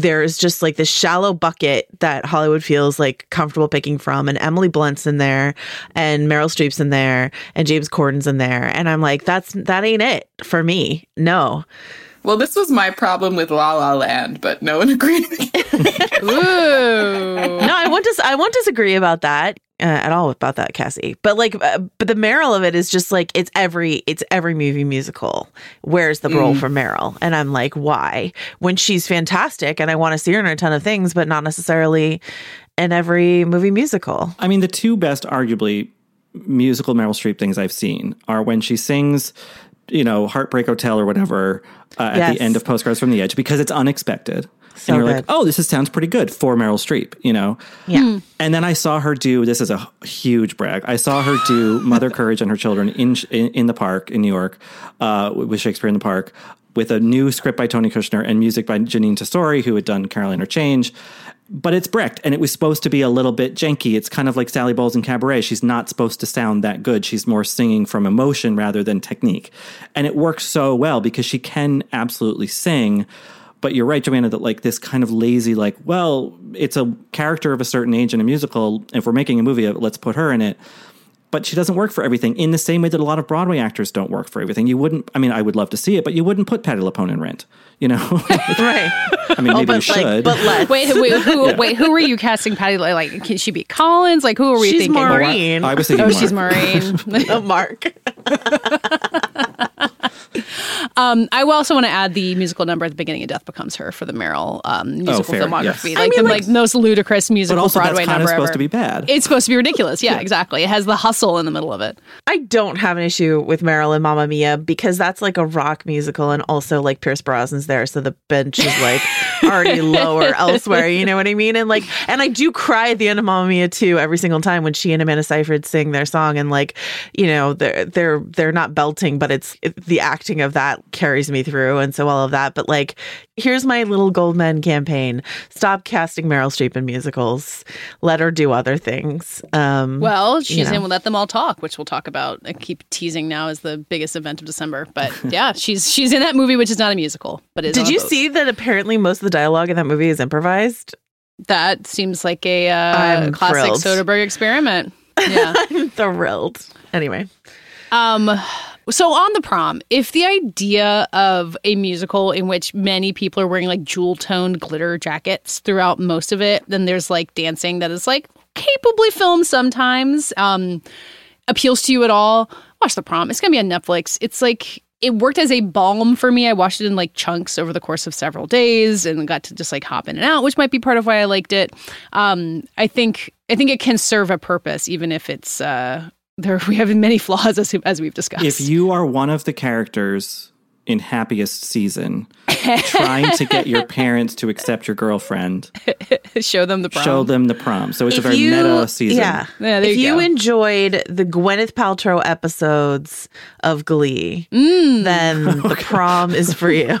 there's just like this shallow bucket that Hollywood feels like comfortable picking from. And Emily Blunt's in there, and Meryl Streep's in there, and James Corden's in there. And I'm like, that's that ain't it for me. No. Well, this was my problem with La La Land, but no one agreed. Ooh. No, I won't dis- I won't disagree about that uh, at all about that, Cassie. But like, uh, but the Meryl of it is just like it's every it's every movie musical. Where's the role Mm. for Meryl? And I'm like, why? When she's fantastic, and I want to see her in a ton of things, but not necessarily in every movie musical. I mean, the two best, arguably, musical Meryl Streep things I've seen are when she sings, you know, Heartbreak Hotel or whatever uh, at Yes. the end of Postcards from the Edge because it's unexpected. So and you're good. like, oh, this is, sounds pretty good for Meryl Streep, you know? Yeah. And then I saw her do this is a huge brag. I saw her do Mother Courage and Her Children in in, in the park in New York uh, with Shakespeare in the Park with a new script by Tony Kushner and music by Jeanine Tesori, who had done Caroline or Change. But it's Brecht, and it was supposed to be a little bit janky. It's kind of like Sally Bowles in Cabaret. She's not supposed to sound that good. She's more singing from emotion rather than technique. And it works so well because she can absolutely sing. But you're right, Joanna, that like this kind of lazy, like, well, it's a character of a certain age in a musical. If we're making a movie, uh, let's put her in it. But she doesn't work for everything in the same way that a lot of Broadway actors don't work for everything. You wouldn't, I mean, I would love to see it, but you wouldn't put Patti LuPone in Rent, you know? right. I mean, Oh, maybe you but, like, should. but let's- Wait, wait, who, Yeah. wait, who were you casting Patty? Like, like, can she be Collins? Like, who are we She's thinking? Maureen. I was thinking Oh, she's Maureen. Oh, Mark. Um, I also want to add the musical number at the beginning of Death Becomes Her for the Meryl um, musical fair, filmography. yes. Like, I mean, the, like- like most ludicrous musical But also, Broadway kind of number supposed ever. to be bad. It's supposed to be ridiculous. Yeah, exactly. It has the hustle in the middle of it. I don't have an issue with Meryl and Mamma Mia because that's like a rock musical, and also like Pierce Brosnan's there, so the bench is like already lower elsewhere. You know what I mean? And like, and I do cry at the end of Mamma Mia too every single time when she and Amanda Seyfried sing their song, and like, you know, they're they're they're not belting, but it's it, the acting of that carries me through, and so all of that. But like, here's my little Goldman campaign: stop casting Meryl Streep in musicals, let her do other things. Um, Well, she's you know. in Let Them All Talk, which we'll talk about. I keep teasing now as the biggest event of December. But yeah, she's she's in that movie, which is not a musical, but is Did you see that apparently most of the dialogue in that movie is improvised? That seems like a uh, classic thrilled. Soderbergh experiment. Yeah. I'm thrilled. Anyway, Um, so on the prom, if the idea of a musical in which many people are wearing like jewel toned glitter jackets throughout most of it, then there's like dancing that is like capably filmed sometimes, um, appeals to you at all, watch the prom. It's gonna be on Netflix. It's like it worked as a balm for me. I watched it in like chunks over the course of several days and got to just like hop in and out, which might be part of why I liked it. Um, I think I think it can serve a purpose, even if it's uh, there. We have many flaws as as we've discussed. if you are one of the characters in Happiest Season, trying to get your parents to accept your girlfriend. Show them the prom. Show them the prom. So it's If a very you- meta season. Yeah. Yeah, there if you you enjoyed the Gwyneth Paltrow episodes of Glee, Mm. then the prom is for you.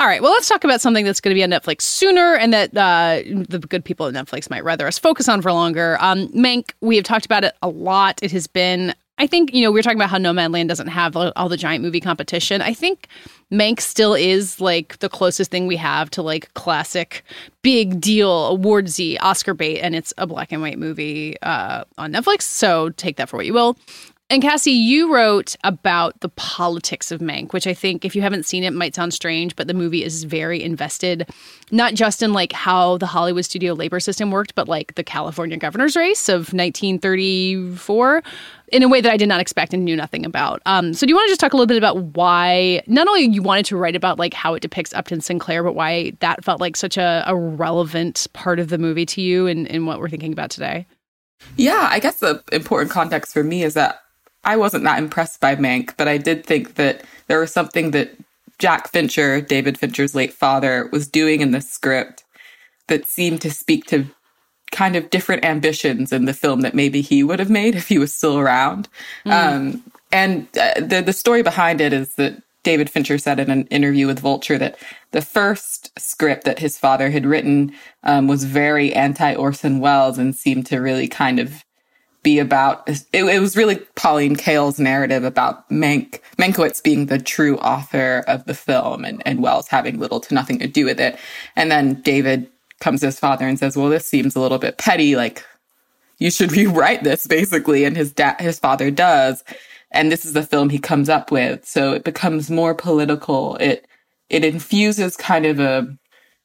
All right, well, let's talk about something that's going to be on Netflix sooner and that uh, the good people at Netflix might rather us focus on for longer. Um, Mank, we have talked about it a lot. It has been, I think, you know, we were talking about how Nomadland doesn't have all the giant movie competition. I think Mank still is like the closest thing we have to like classic, big deal, awardsy Oscar bait, and it's a black and white movie uh, on Netflix. So take that for what you will. And Cassie, you wrote about the politics of Mank, which I think if you haven't seen it might sound strange, but the movie is very invested, not just in like how the Hollywood studio labor system worked, but like the California governor's race of 1934 in a way that I did not expect and knew nothing about. Um, so do you want to just talk a little bit about why not only you wanted to write about like how it depicts Upton Sinclair, but why that felt like such a, a relevant part of the movie to you and, and what we're thinking about today? Yeah, I guess the important context for me is that I wasn't that impressed by Mank, but I did think that there was something that Jack Fincher, David Fincher's late father, was doing in the script that seemed to speak to kind of different ambitions in the film that maybe he would have made if he was still around. Mm. Um, and uh, the the story behind it is that David Fincher said in an interview with Vulture that the first script that his father had written um, was very anti Orson Welles and seemed to really kind of be about it, it was really Pauline Kael's narrative about Mank Mankiewicz being the true author of the film and, and Welles having little to nothing to do with it. And then David comes to his father and says, Well, this seems a little bit petty, like you should rewrite this basically. And his dad his father does. And this is the film he comes up with. So it becomes more political. It it infuses kind of a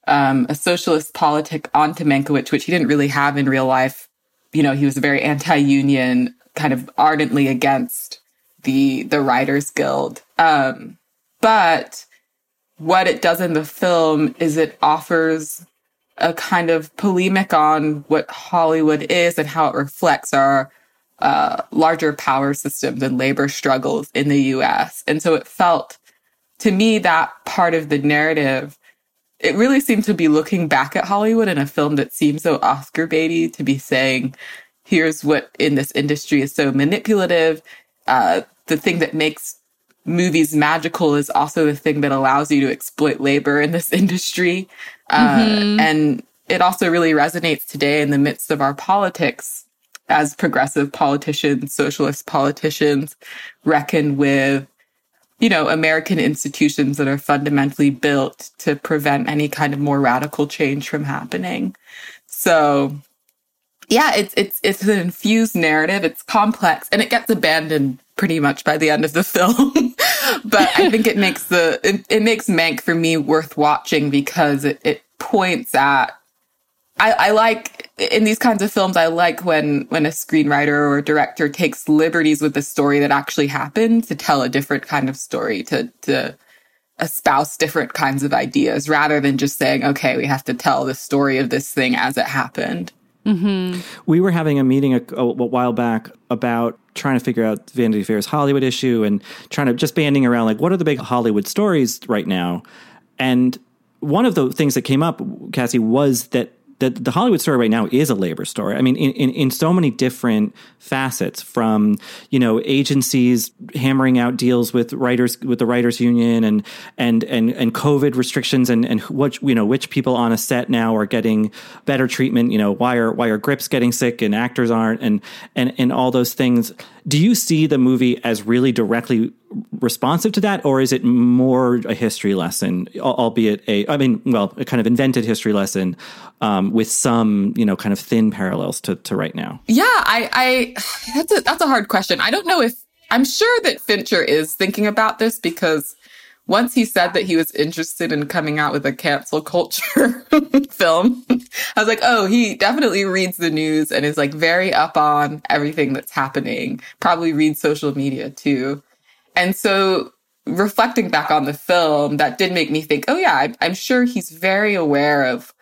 um, a socialist politic onto Mankiewicz, which he didn't really have in real life you know, he was a very anti-union, kind of ardently against the the Writers Guild. Um, but what it does in the film is it offers a kind of polemic on what Hollywood is and how it reflects our uh, larger power systems and labor struggles in the U.S. And so it felt to me that part of the narrative it really seemed to be looking back at Hollywood in a film that seems so Oscar baity to be saying, here's what in this industry is so manipulative. Uh, the thing that makes movies magical is also the thing that allows you to exploit labor in this industry. Uh, Mm-hmm. And it also really resonates today in the midst of our politics as progressive politicians, socialist politicians reckon with you know, American institutions that are fundamentally built to prevent any kind of more radical change from happening. So yeah, it's it's it's an infused narrative. It's complex and it gets abandoned pretty much by the end of the film. but I think it makes the it, it makes Mank for me worth watching because it, it points at I, I like in these kinds of films I like when when a screenwriter or a director takes liberties with the story that actually happened to tell a different kind of story to to espouse different kinds of ideas rather than just saying okay we have to tell the story of this thing as it happened. Mm-hmm. We were having a meeting a, a, while back about trying to figure out Vanity Fair's Hollywood issue and trying to just banding around like what are the big Hollywood stories right now. And one of the things that came up, Cassie, was that that the Hollywood story right now is a labor story. I mean, in, in, in so many different facets, from you know agencies hammering out deals with writers with the writers union and and and and COVID restrictions and and what you know which people on a set now are getting better treatment. You know, why are why are grips getting sick and actors aren't and and and all those things. Do you see the movie as really directly responsive to that, or is it more a history lesson, albeit a, I mean, well, a kind of invented history lesson um, with some, you know, kind of thin parallels to, to right now? Yeah, I, I that's a, that's a hard question. I don't know if I'm sure that Fincher is thinking about this because once he said that he was interested in coming out with a cancel culture film, I was like, oh, he definitely reads the news and is like very up on everything that's happening. Probably reads social media too. And so reflecting back on the film, that did make me think, oh, yeah, I'm, sure he's very aware of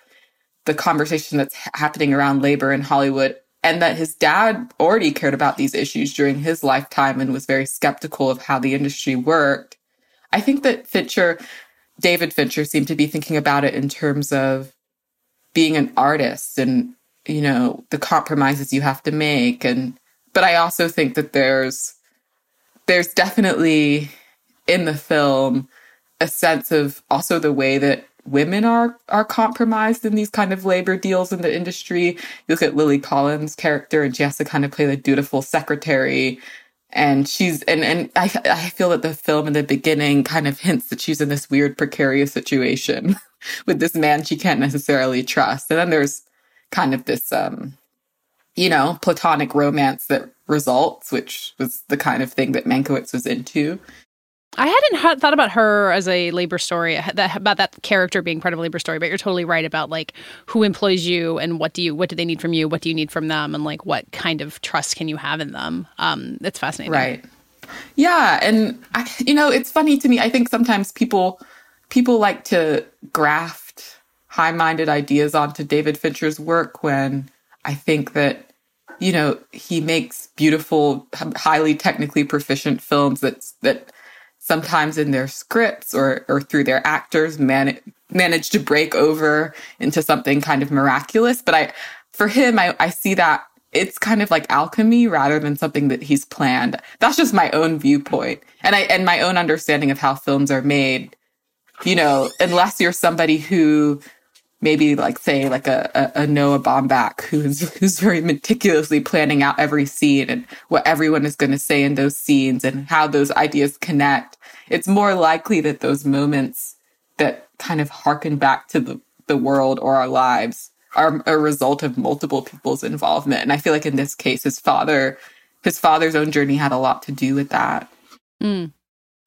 the conversation that's happening around labor in Hollywood and that his dad already cared about these issues during his lifetime and was very skeptical of how the industry worked. I think that Fincher, David Fincher, seemed to be thinking about it in terms of being an artist and, you know, the compromises you have to make. And, but I also think that there's, there's definitely in the film a sense of also the way that women are are compromised in these kind of labor deals in the industry. You look at Lily Collins' character, and she has to kind of play the dutiful secretary. And she's and and I I feel that the film in the beginning kind of hints that she's in this weird precarious situation with this man she can't necessarily trust. And then there's kind of this um you know platonic romance that results, which was the kind of thing that Mankiewicz was into. I hadn't ha- thought about her as a labor story, that, about that character being part of a labor story. But you're totally right about like who employs you and what do you, what do they need from you, what do you need from them, and like what kind of trust can you have in them. Um, it's fascinating, right? Yeah, and I, you know, it's funny to me. I think sometimes people people like to graft high-minded ideas onto David Fincher's work when I think that you know, he makes beautiful, highly technically proficient films that that sometimes in their scripts or or through their actors man- manage to break over into something kind of miraculous. But I, for him, I, I see that it's kind of like alchemy rather than something that he's planned. That's just my own viewpoint, and I and my own understanding of how films are made. You know, unless you're somebody who maybe like say like a, a, a, Noah Baumbach who's who's very meticulously planning out every scene and what everyone is going to say in those scenes and how those ideas connect. It's more likely that those moments that kind of harken back to the, the world or our lives are a result of multiple people's involvement. And I feel like in this case, his father, his father's own journey had a lot to do with that. Mm.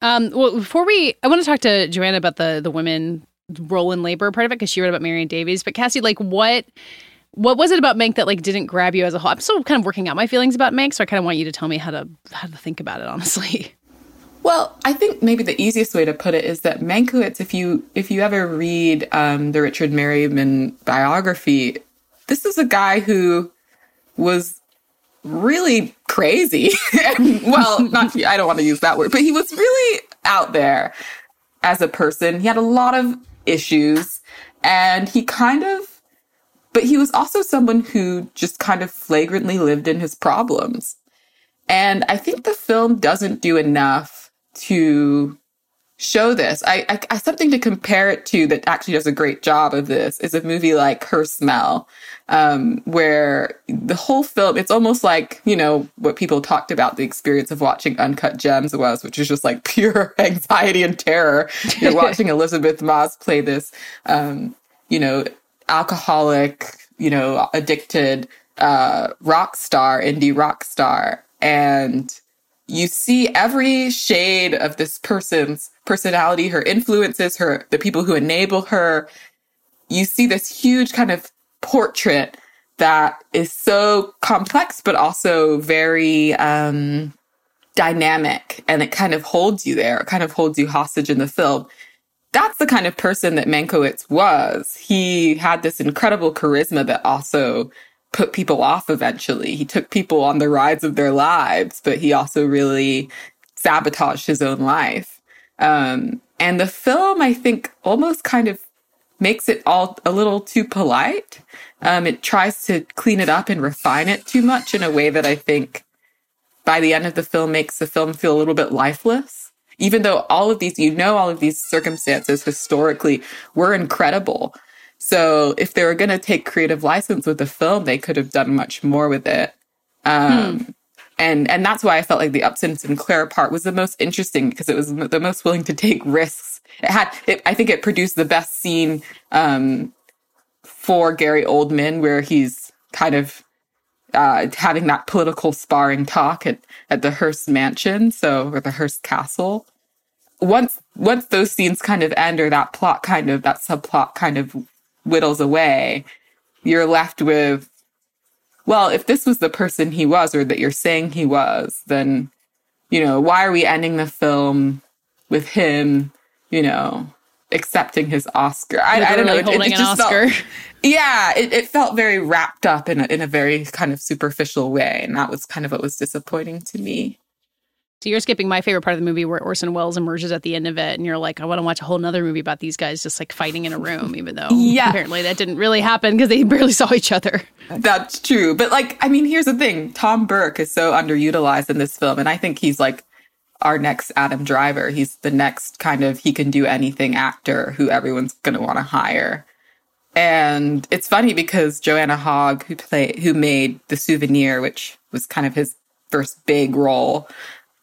Um, well, before we, I want to talk to Joanna about the the women role in labor part of it because she wrote about Marion Davies. But Cassie, like what what was it about Mank that like didn't grab you as a whole? I'm still kind of working out my feelings about Mank, so I kind of want you to tell me how to how to think about it, honestly. Well, I think maybe the easiest way to put it is that Mankiewicz, if you if you ever read um, the Richard Meryman biography, this is a guy who was really crazy. well, not I don't want to use that word, but he was really out there as a person. He had a lot of issues and he kind of, but he was also someone who just kind of flagrantly lived in his problems. And I think the film doesn't do enough to show this. I, I, I, something to compare it to that actually does a great job of this is a movie like Her Smell, um, where the whole film it's almost like you know what people talked about the experience of watching Uncut Gems was, which is just like pure anxiety and terror. You're watching Elisabeth Moss play this, um, you know, alcoholic, you know, addicted uh, rock star, indie rock star, and you see every shade of this person's personality, her influences, her the people who enable her. You see this huge kind of portrait that is so complex but also very um, dynamic and it kind of holds you there. It kind of holds you hostage in the film. That's the kind of person that Mankiewicz was. He had this incredible charisma that also put people off eventually. He took people on the rides of their lives, but he also really sabotaged his own life. Um, and the film, I think, almost kind of makes it all a little too polite. Um, it tries to clean it up and refine it too much in a way that I think by the end of the film makes the film feel a little bit lifeless. Even though all of these, you know, all of these circumstances historically were incredible. So if they were going to take creative license with the film, they could have done much more with it. Um, hmm. and and that's why I felt like the Upton Sinclair part was the most interesting because it was the most willing to take risks. It had, it, I think, it produced the best scene um, for Gary Oldman where he's kind of uh, having that political sparring talk at at the Hearst Mansion, so or the Hearst Castle. Once once those scenes kind of end or that plot kind of that subplot kind of whittles away, you're left with well, if this was the person he was or that you're saying he was, then, you know, why are we ending the film with him, you know, accepting his Oscar? I, I don't know. Holding it, it an Oscar. Felt, yeah, it, it felt very wrapped up in a, in a very kind of superficial way. And that was kind of what was disappointing to me. So you're skipping my favorite part of the movie where Orson Welles emerges at the end of it, and you're like, I want to watch a whole nother movie about these guys just like fighting in a room, even though yeah. apparently that didn't really happen because they barely saw each other. That's true. But like, I mean, here's the thing Tom Burke is so underutilized in this film, and I think he's like our next Adam Driver. He's the next kind of he can do anything actor who everyone's going to want to hire. And it's funny because Joanna Hogg, who played, who made The Souvenir, which was kind of his first big role,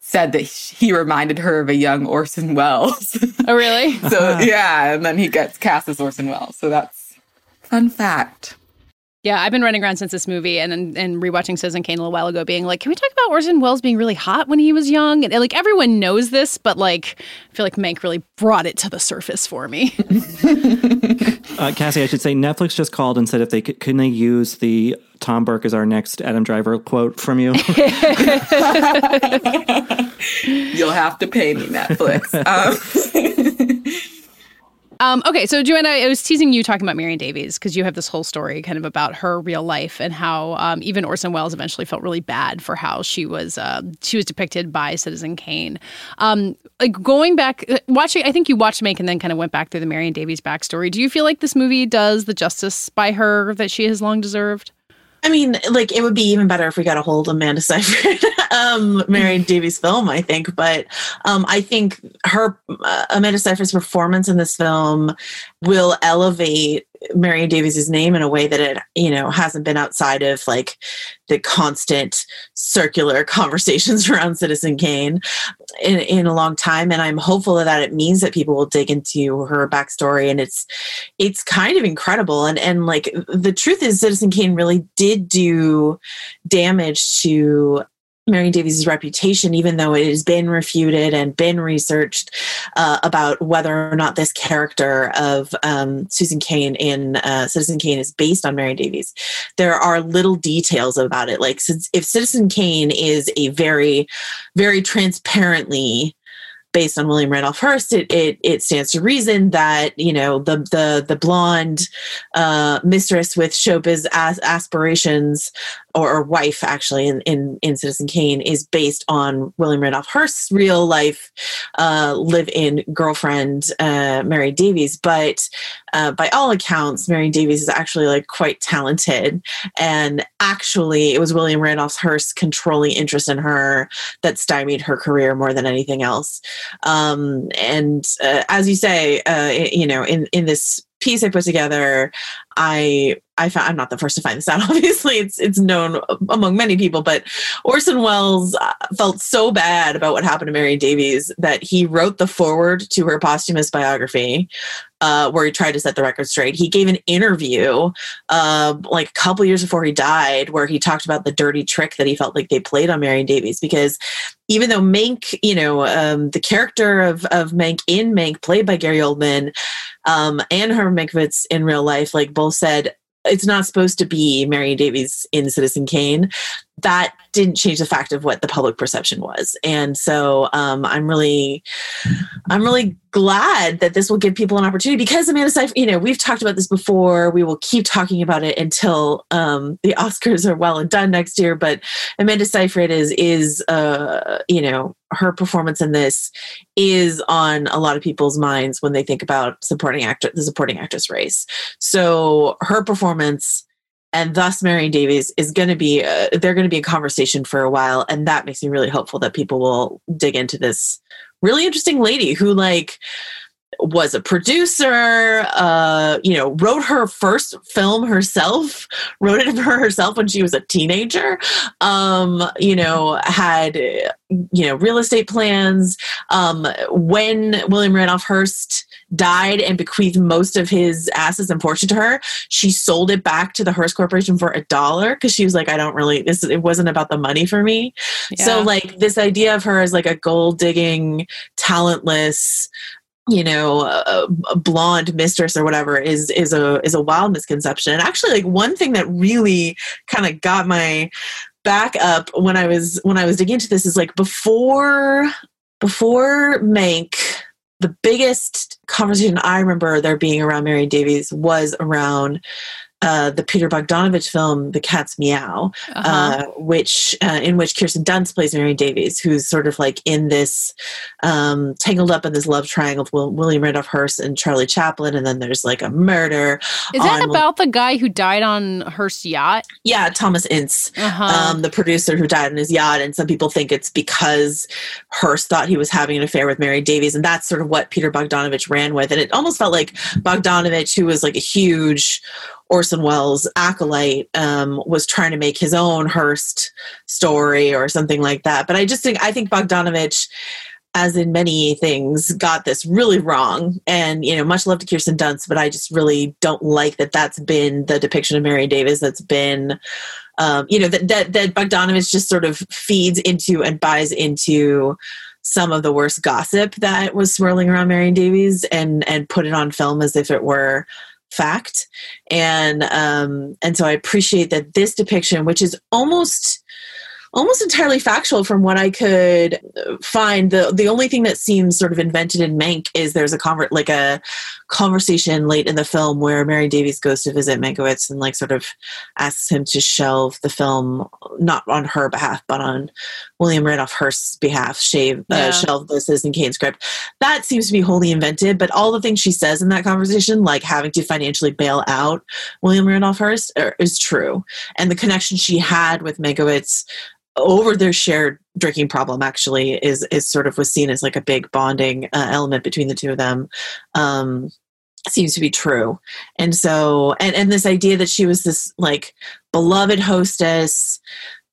said that he reminded her of a young Orson Welles. Oh, really? so yeah, and then he gets cast as Orson Welles. So that's fun fact. Yeah, I've been running around since this movie and and, and rewatching Citizen Kane a little while ago, being like, can we talk about Orson Welles being really hot when he was young? And like everyone knows this, but like I feel like Mank really brought it to the surface for me. uh, Cassie, I should say Netflix just called and said if they could, can they use the Tom Burke is our next Adam Driver quote from you. You'll have to pay me, Netflix. Um. Um, okay, so Joanna, I was teasing you talking about Marion Davies because you have this whole story kind of about her real life and how um, even Orson Welles eventually felt really bad for how she was uh, she was depicted by Citizen Kane. Um, like going back, uh, watching, I think you watched Mank and then kind of went back through the Marion Davies backstory. Do you feel like this movie does the justice by her that she has long deserved? I mean, like it would be even better if we got a hold of Amanda Seyfried, um, Marion Davies' film. I think, but um, I think her uh, Amanda Seyfried's performance in this film will elevate Marion Davies' name in a way that it, you know, hasn't been outside of like the constant circular conversations around Citizen Kane in, in a long time. And I'm hopeful that it means that people will dig into her backstory. And it's it's kind of incredible. And and like the truth is Citizen Kane really did do damage to Marion Davies' reputation, even though it has been refuted and been researched uh, about whether or not this character of um, Susan Kane in uh, Citizen Kane is based on Mary Davies. There are little details about it. Like, if Citizen Kane is a very, very transparently based on William Randolph Hearst, it, it, it stands to reason that you know the the the blonde uh, mistress with showbiz as aspirations or, or, wife actually in, in in Citizen Kane is based on William Randolph Hearst's real life uh, live-in girlfriend uh, Mary Davies, but uh, by all accounts, Mary Davies is actually like quite talented, and actually it was William Randolph Hearst's controlling interest in her that stymied her career more than anything else. Um, and uh, as you say, uh, you know, in in this piece I put together, I I found I'm not the first to find this out. Obviously, it's it's known among many people, but Orson Welles uh, felt so bad about what happened to Marion Davies that he wrote the foreword to her posthumous biography, uh, where he tried to set the record straight. He gave an interview, uh, like a couple years before he died, where he talked about the dirty trick that he felt like they played on Marion Davies because even though Mank, you know, um, the character of of Mank in Mank, played by Gary Oldman, um, and Herman Mankiewicz in real life, like both said it's not supposed to be Marion Davies in Citizen Kane. That didn't change the fact of what the public perception was, and so um, I'm really, I'm really glad that this will give people an opportunity because Amanda Seyfried, you know, we've talked about this before. We will keep talking about it until um, the Oscars are well and done next year. But Amanda Seyfried is is uh, you know her performance in this is on a lot of people's minds when they think about supporting actor the supporting actress race. So her performance and thus Marion Davies is going to be uh, they're going to be a conversation for a while and that makes me really hopeful that people will dig into this really interesting lady who like was a producer, uh, you know, wrote her first film herself, wrote it for herself when she was a teenager, um, you know, had, you know, real estate plans. Um, when William Randolph Hearst died and bequeathed most of his assets and fortune to her, she sold it back to the Hearst Corporation for a dollar because she was like, I don't really, this, it wasn't about the money for me. Yeah. So, like, this idea of her as like a gold digging, talentless, you know a, a, blonde mistress or whatever is is a is a wild misconception. And actually like one thing that really kind of got my back up when i was when i was digging into this is like before before mank the biggest conversation i remember there being around marion davies was around uh, the Peter Bogdanovich film, The Cat's Meow, uh-huh. uh, which uh, in which Kirsten Dunst plays Mary Davies, who's sort of like in this um, tangled up in this love triangle with Will, William Randolph Hearst and Charlie Chaplin, and then there's like a murder. Is that about the guy who died on Hearst's yacht? Yeah, Thomas Ince, uh-huh. um, the producer who died on his yacht, and some people think it's because Hearst thought he was having an affair with Mary Davies, and that's sort of what Peter Bogdanovich ran with, and it almost felt like Bogdanovich, who was like a huge Orson Welles' acolyte um, was trying to make his own Hearst story or something like that. But I just think I think Bogdanovich, as in many things, got this really wrong. And you know, much love to Kirsten Dunst, but I just really don't like that. That's been the depiction of Mary Davies. That's been, um, you know, that that that Bogdanovich just sort of feeds into and buys into some of the worst gossip that was swirling around Marion Davies and and put it on film as if it were fact and um and so i appreciate that this depiction which is almost almost entirely factual from what I could find. The the only thing that seems sort of invented in Mank is there's a convert like a conversation late in the film where Mary Davies goes to visit Mankiewicz and like sort of asks him to shelve the film, not on her behalf, but on William Randolph Hearst's behalf, shave uh, yeah. uh, shelve the Citizen Kane script. That seems to be wholly invented, but all the things she says in that conversation, like having to financially bail out William Randolph Hearst, er, is true, and the connection she had with Mankiewicz over their shared drinking problem actually is is sort of was seen as like a big bonding uh, element between the two of them um seems to be true and so and and this idea that she was this like beloved hostess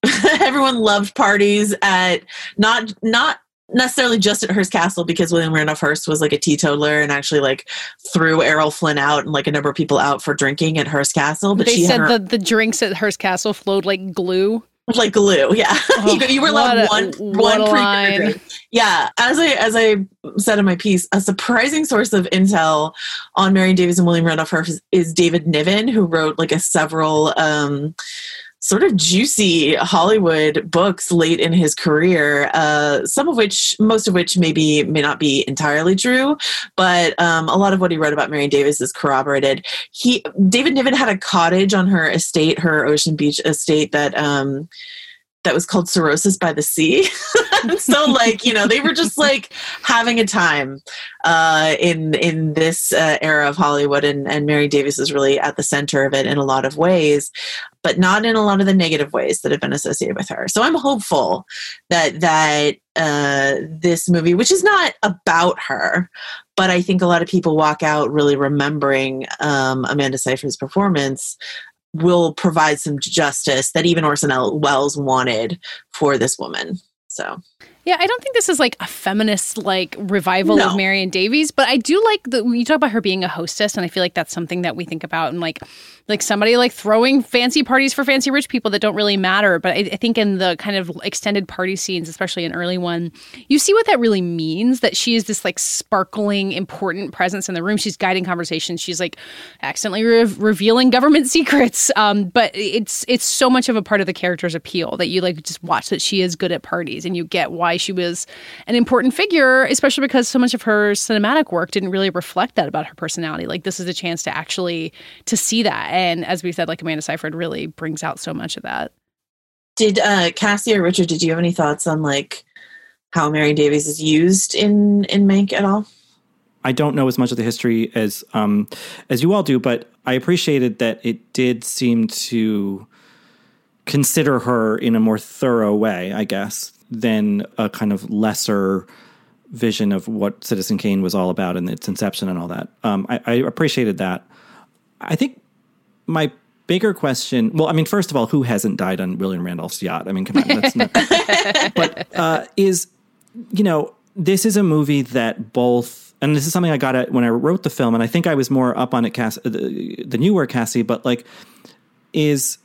everyone loved parties at not not necessarily just at Hearst Castle because William Randolph Hearst was like a teetotaler and actually like threw Errol Flynn out and like a number of people out for drinking at Hearst Castle. But they said her- the, the drinks at Hearst Castle flowed like glue like glue. Yeah, oh, you, you, were allowed one one pre Yeah, as I as I said in my piece, a surprising source of intel on Marion Davies and William Randolph Hearst is, is David Niven, who wrote like a several. Um, sort of juicy Hollywood books late in his career, uh, some of which, most of which maybe may not be entirely true, but um, a lot of what he wrote about Marion Davies is corroborated. He David Niven had a cottage on her estate, her Ocean Beach estate that um, that was called Cirrhosis by the Sea. so like, you know, they were just like having a time uh, in in this uh, era of Hollywood and, and Mary Davies is really at the center of it in a lot of ways, but not in a lot of the negative ways that have been associated with her. So I'm hopeful that that uh, this movie, which is not about her, but I think a lot of people walk out really remembering um, Amanda Seyfried's performance will provide some justice that even Orson Welles wanted for this woman. So yeah, I don't think this is like a feminist like revival no. of Marion Davies, but I do like that you talk about her being a hostess, and I feel like that's something that we think about and like like somebody like throwing fancy parties for fancy rich people that don't really matter. But I, I, think in the kind of extended party scenes, especially an early one, you see what that really means. That she is this like sparkling, important presence in the room. She's guiding conversations. She's like accidentally re- revealing government secrets. Um, but it's it's so much of a part of the character's appeal that you like just watch that she is good at parties, and you get why why she was an important figure, especially because so much of her cinematic work didn't really reflect that about her personality. Like this is a chance to actually to see that. And as we said, like Amanda Seyfried really brings out so much of that. Did uh Cassie or Richard, did you have any thoughts on like how Mary Davies is used in in Mank at all? I don't know as much of the history as um, as you all do, but I appreciated that it did seem to consider her in a more thorough way, I guess, than a kind of lesser vision of what Citizen Kane was all about and its inception and all that. Um, I, I appreciated that. I think my bigger question well i mean first of all who hasn't died on william randolph's yacht i mean come on that's not but uh, is you know this is a movie that both and this is something i got at when i wrote the film and i think i was more up on it Cass, the, the newer cassie but like is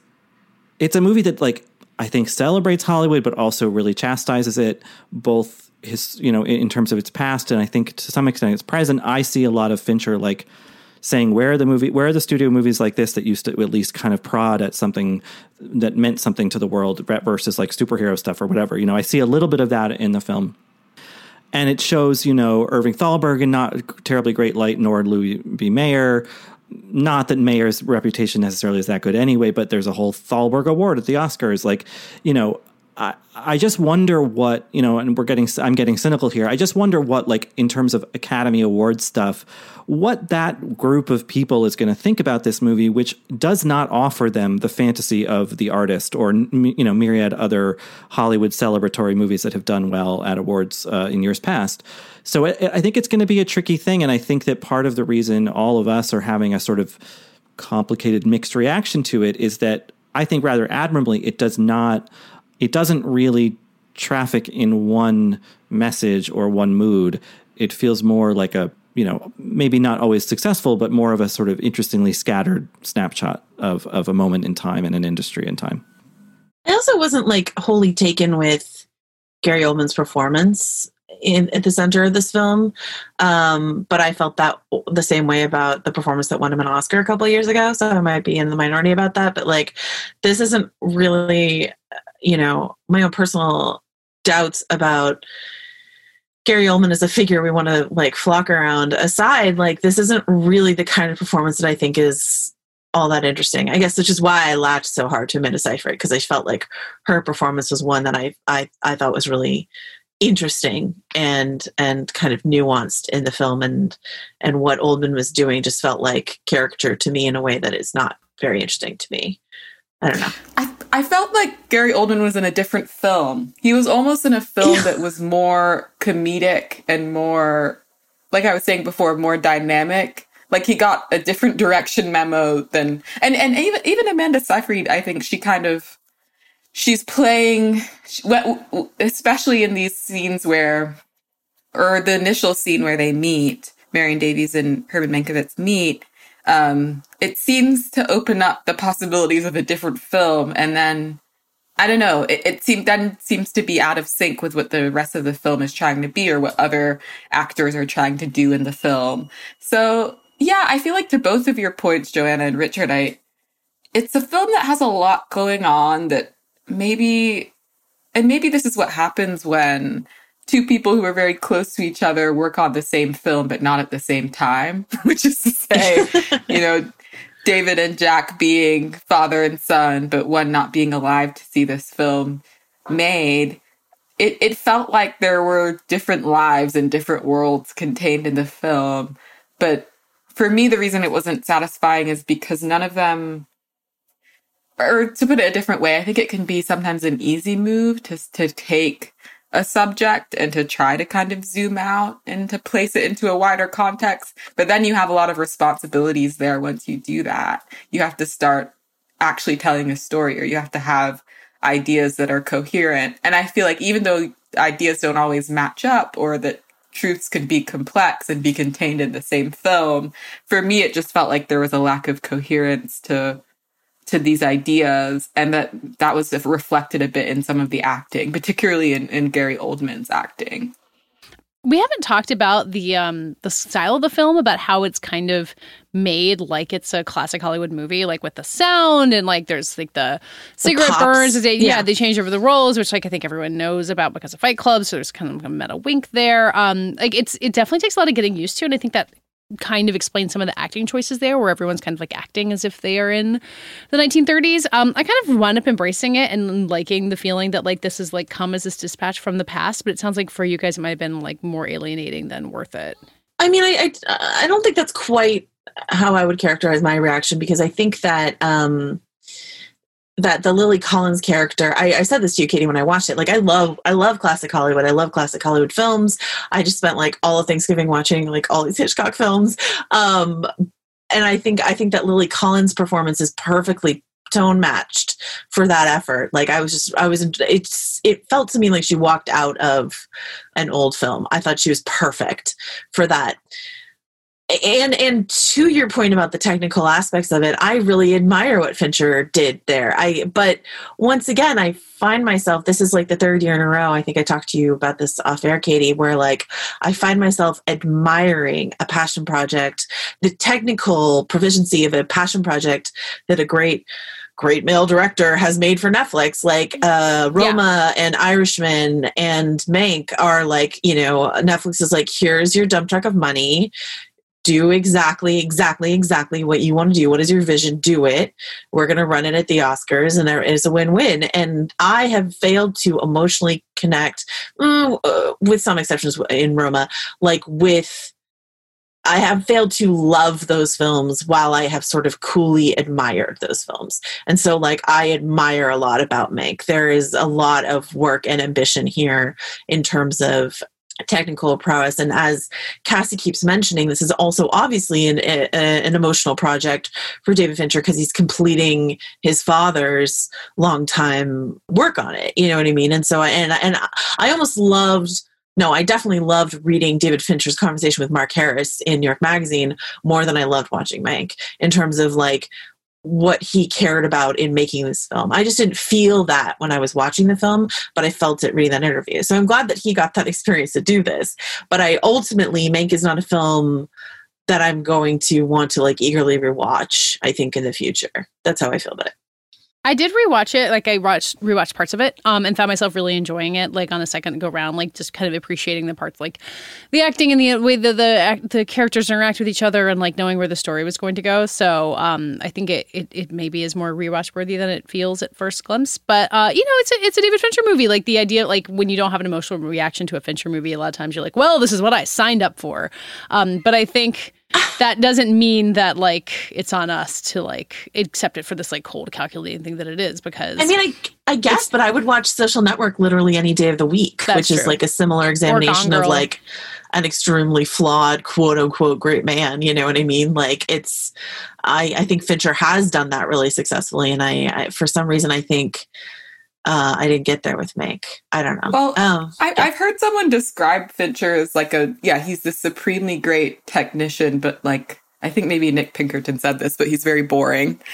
it's a movie that like i think celebrates hollywood but also really chastises it both his you know in, terms of its past and i think to some extent its present. I see a lot of fincher like saying where are the movie where are the studio movies like this that used to at least kind of prod at something that meant something to the world versus like superhero stuff or whatever? You know i see a little bit of that in the film. And it shows you know irving thalberg in not terribly great light nor louis b. Mayer not that Mayer's reputation necessarily is that good anyway, but there's a whole Thalberg Award at the Oscars. Like, you know, I, I just wonder what you know, and we're getting I'm getting cynical here. I just wonder what like in terms of Academy Award stuff, what that group of people is going to think about this movie, which does not offer them the fantasy of the artist or you know myriad other Hollywood celebratory movies that have done well at awards uh, in years past. So I, I think it's going to be a tricky thing, and I think that part of the reason all of us are having a sort of complicated mixed reaction to it is that I think rather admirably it does not it doesn't really traffic in one message or one mood. It feels more like a, you know, maybe not always successful, but more of a sort of interestingly scattered snapshot of, of a moment in time and an industry in time. I also wasn't like wholly taken with Gary Oldman's performance in at the center of this film, um, but I felt that the same way about the performance that won him an Oscar a couple years ago. So I might be in the minority about that, but like this isn't really you know, my own personal doubts about Gary Oldman as a figure we want to like flock around aside, like this isn't really the kind of performance that I think is all that interesting. I guess which is why I latched so hard to Amanda Seyfried because I felt like her performance was one that I I I thought was really interesting and and kind of nuanced in the film and and what Oldman was doing just felt like caricature to me in a way that is not very interesting to me. I don't know. I, I felt like Gary Oldman was in a different film. He was almost in a film that was more comedic and more, like I was saying before, more dynamic. Like he got a different direction memo than, and and even even Amanda Seyfried, I think she kind of, she's playing, especially in these scenes where, or the initial scene where they meet, Marion Davies and Herman Mankiewicz meet um, it seems to open up the possibilities of a different film and then I don't know. It, it seems then seems to be out of sync with what the rest of the film is trying to be, or what other actors are trying to do in the film. So yeah, I feel like to both of your points, Joanna and Richard, I it's a film that has a lot going on that maybe, and maybe this is what happens when two people who are very close to each other work on the same film but not at the same time which is to say you know david and jack being father and son but one not being alive to see this film made it, it felt like there were different lives and different worlds contained in the film. But for me the reason it wasn't satisfying is because none of them or to put it a different way i think it can be sometimes an easy move to, to take a subject and to try to kind of zoom out and to place it into a wider context. But then you have a lot of responsibilities there once you do that. You have to start actually telling a story or you have to have ideas that are coherent. And I feel like even though ideas don't always match up or that truths can be complex and be contained in the same film, for me, it just felt like there was a lack of coherence to to these ideas and that that was reflected a bit in some of the acting particularly in, in gary oldman's acting we haven't talked about the um the style of the film about how it's kind of made like it's a classic hollywood movie like with the sound and like there's like the cigarette the burns they, yeah. yeah. they change over the roles which like i think everyone knows about because of fight club so there's kind of a meta wink there um like it's it definitely takes a lot of getting used to and i think that kind of explain some of the acting choices there where everyone's kind of like acting as if they are in the 1930s um, i kind of wound up embracing it and liking the feeling that like this is like come as this dispatch from the past but it sounds like for you guys it might have been like more alienating than worth it. I mean i i, I don't think that's quite how i would characterize my reaction because i think that um that the Lily Collins character, I, I said this to you, Katey, when I watched it. Like, I love, I love classic Hollywood. I love classic Hollywood films. I just spent like all of Thanksgiving watching like all these Hitchcock films. Um, and I think, I think that Lily Collins' performance is perfectly tone matched for that effort. Like, I was just, I was, it's, it felt to me like she walked out of an old film. I thought she was perfect for that and and to your point about the technical aspects of it i really admire what fincher did there i but once again i find myself this is like the third year in a row i think i talked to you about this off air katie where like i find myself admiring a passion project the technical proficiency of a passion project that a great great male director has made for Netflix. Like uh, Roma yeah. and Irishman and Mank are like, you know, Netflix is like, here's your dump truck of money do exactly, exactly, exactly what you want to do. What is your vision? Do it. We're going to run it at the Oscars, and there is a win win. And I have failed to emotionally connect, mm, uh, with some exceptions in Roma, like with. I have failed to love those films while I have sort of coolly admired those films. And so, like, I admire a lot about Mank. There is a lot of work and ambition here in terms of technical prowess. And as cassie keeps mentioning this is also obviously an, a, an emotional project for david fincher because he's completing his father's long time work on it you know what i mean? And so and and i almost loved no, I definitely loved reading David Fincher's conversation with Mark Harris in New York Magazine more than I loved watching Mank in terms of like what he cared about in making this film. I just didn't feel that when I was watching the film, but I felt it reading that interview. So I'm glad that he got that experience to do this. But I ultimately, Mank is not a film that I'm going to want to like eagerly rewatch, I think, in the future. That's how I feel about it. I did rewatch it. Like I watched rewatched parts of it, um, and found myself really enjoying it. Like on the second go round, like just kind of appreciating the parts, like the acting and the way the the, the characters interact with each other, and like knowing where the story was going to go. So um, I think it, it it maybe is more rewatch worthy than it feels at first glimpse. But uh, you know, it's a it's a David Fincher movie. Like the idea, like when you don't have an emotional reaction to a Fincher movie, a lot of times you're like, well, this is what I signed up for. Um, but I think that doesn't mean that like it's on us to like accept it for this like cold calculating thing that it is because I mean I I guess but I would watch Social Network literally any day of the week which true. is like a similar examination of like an extremely flawed quote unquote great man you know what I mean like it's I I think Fincher has done that really successfully and I, I for some reason I think uh, I didn't get there with Mank. I don't know. Well, oh, I, yeah. I've heard someone describe Fincher as like a yeah, he's this supremely great technician, but like I think maybe Nick Pinkerton said this, but he's very boring.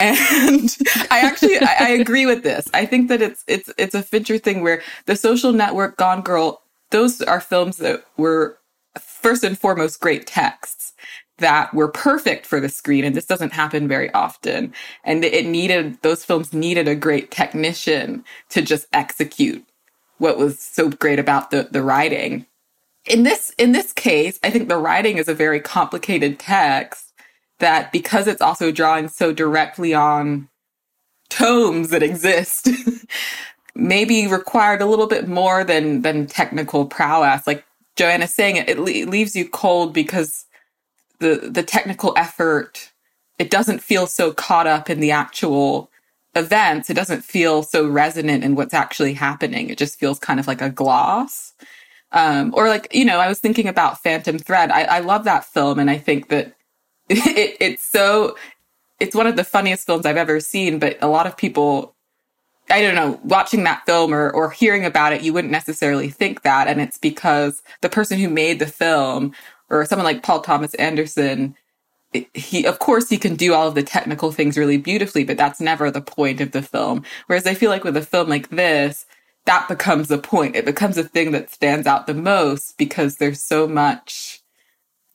And I actually I, I agree with this. I think that it's it's it's a Fincher thing where the Social Network, Gone Girl, those are films that were first and foremost great texts that were perfect for the screen and this doesn't happen very often. And it needed those films needed a great technician to just execute what was so great about the the writing. In this in this case i think the writing is a very complicated text that because it's also drawing so directly on tomes that exist maybe required a little bit more than than technical prowess. Like joanna's saying it, it leaves you cold because the the technical effort it doesn't feel so caught up in the actual events. It doesn't feel so resonant in what's actually happening. It just feels kind of like a gloss. Um, or like you know i was thinking about phantom thread. I, I love that film and i think that it, it's so it's one of the funniest films i've ever seen but a lot of people I don't know, watching that film or, or hearing about it, you wouldn't necessarily think that. And it's because the person who made the film or someone like Paul Thomas Anderson, he of course he can do all of the technical things really beautifully, but that's never the point of the film. Whereas I feel like with a film like this, that becomes the point. It becomes a thing that stands out the most because there's so much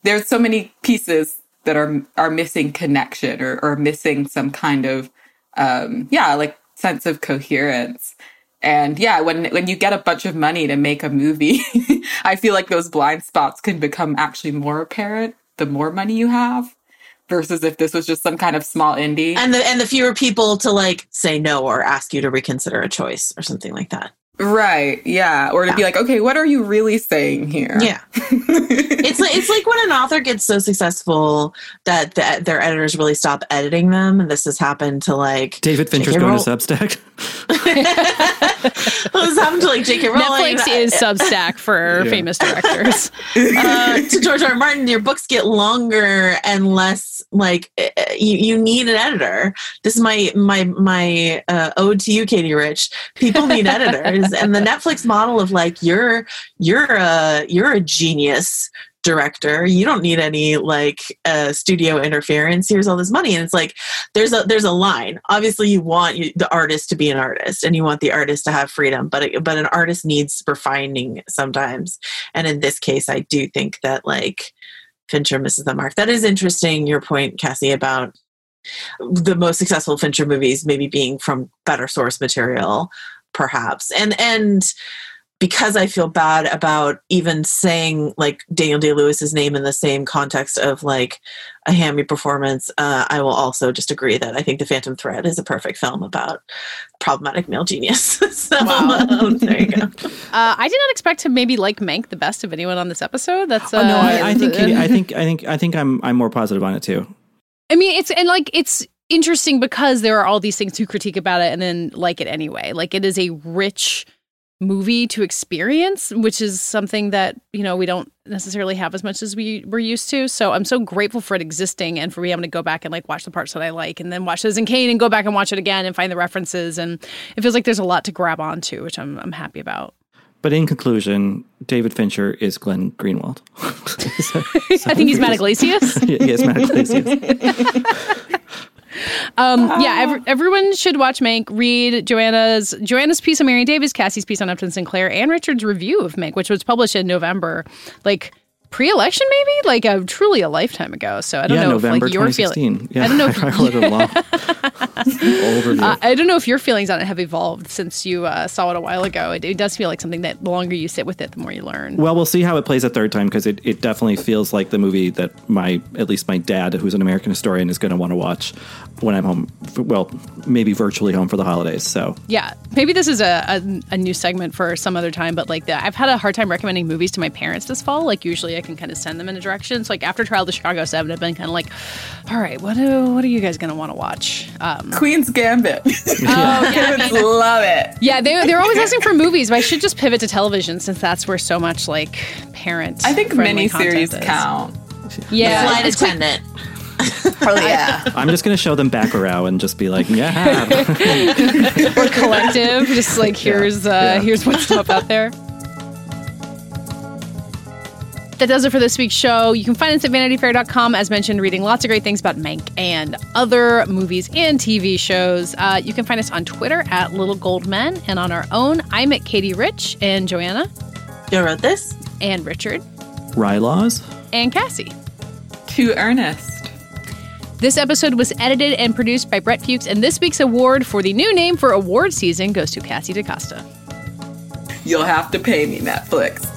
there's so many pieces that are are missing connection or, or missing some kind of um yeah, like sense of coherence. And yeah, when when you get a bunch of money to make a movie, I feel like those blind spots can become actually more apparent the more money you have versus if this was just some kind of small indie. And the and the fewer people to like say no or ask you to reconsider a choice or something like that. Right. Yeah. Or to be like, okay, what are you really saying here? Yeah. it's like it's like when an author gets so successful that the, their editors really stop editing them, and this has happened to like David Fincher's going to Substack. well, this happened to like J.K. Rowling. Netflix is Substack for Yeah. famous directors. uh, to George R. R. Martin, your books get longer and less like uh, you, you need an editor. This is my my my uh, ode to you, Katey Rich. People need editors, and the Netflix model of like you're you're a you're a genius director you don't need any like uh, studio interference here's all this money. And it's like there's a there's a line. Obviously you want you, the artist to be an artist and you want the artist to have freedom but it, but an artist needs refining sometimes. And in this case i do think that like fincher misses the mark. That is interesting your point cassie about the most successful fincher movies maybe being from better source material perhaps. And and because I feel bad about even saying like Daniel Day Lewis's name in the same context of like a hammy performance, uh, I will also just agree that I think The Phantom Thread is a perfect film about problematic male genius. so um, there you go. Uh, I did not expect to maybe like Mank the best of anyone on this episode. That's uh, oh no, I, I think Katey, I think I think I think I'm I'm more positive on it too. I mean, it's and like it's interesting because there are all these things to critique about it and then like it anyway. Like it is a rich movie to experience, which is something that, you know, we don't necessarily have as much as we were used to. So I'm so grateful for it existing and for being able to go back and like watch the parts that I like and then watch those in Kane and go back and watch it again and find the references. And it feels like there's a lot to grab onto, which I'm I'm happy about. But in conclusion, David Fincher is Glenn Greenwald. So- I think he's Matt Yglesias. yeah, he is Matt Yglesias. Um, yeah, ev- everyone should watch Mank. Read Joanna's Joanna's piece on Marion Davies, Cassie's piece on Upton Sinclair, and Richard's review of Mank, which was published in November, like pre-election, maybe, like a truly a lifetime ago. So I don't yeah, know November if like your 2016. feeling. Yeah, I don't know if I long, uh, I don't know if your feelings on it have evolved since you uh, saw it a while ago. It, it does feel like something that the longer you sit with it, the more you learn. Well, we'll see how it plays a third time because it, it definitely feels like the movie that my at least my dad, who's an American historian, is going to want to watch when I'm home. f- Well, maybe virtually home for the holidays. So Yeah, maybe this is a, a, a new segment for some other time, but like the, I've had a hard time recommending movies to my parents this fall. Like usually I can kind of send them in a direction. So like after Trial of the Chicago Seven, I've been kind of like, all right, what do, what are you guys gonna want to watch? Um, Queen's Gambit. oh yeah, Kids love it. yeah, they they're always asking for movies, but I should just pivot to television since that's where so much like parent. I think friendly miniseries count. Yeah, Flight it's quick- attendant. Oh yeah. I'm just going to show them back Bacurau and just be like, yeah. or collective. Just like here's uh, yeah. here's what's up out there. That does it for this week's show. You can find us at vanityfair.com, as mentioned, reading lots of great things about Mank and other movies and TV shows. Uh, you can find us on Twitter at Little Gold Men and on our own. I'm at Katey Rich and Joanna You wrote this? and Richard Rylaws? and Cassie. Too earnest. This episode was edited and produced by Brett Fuchs, and this week's award for the new name for award season goes to Cassie DaCosta. You'll have to pay me, Netflix.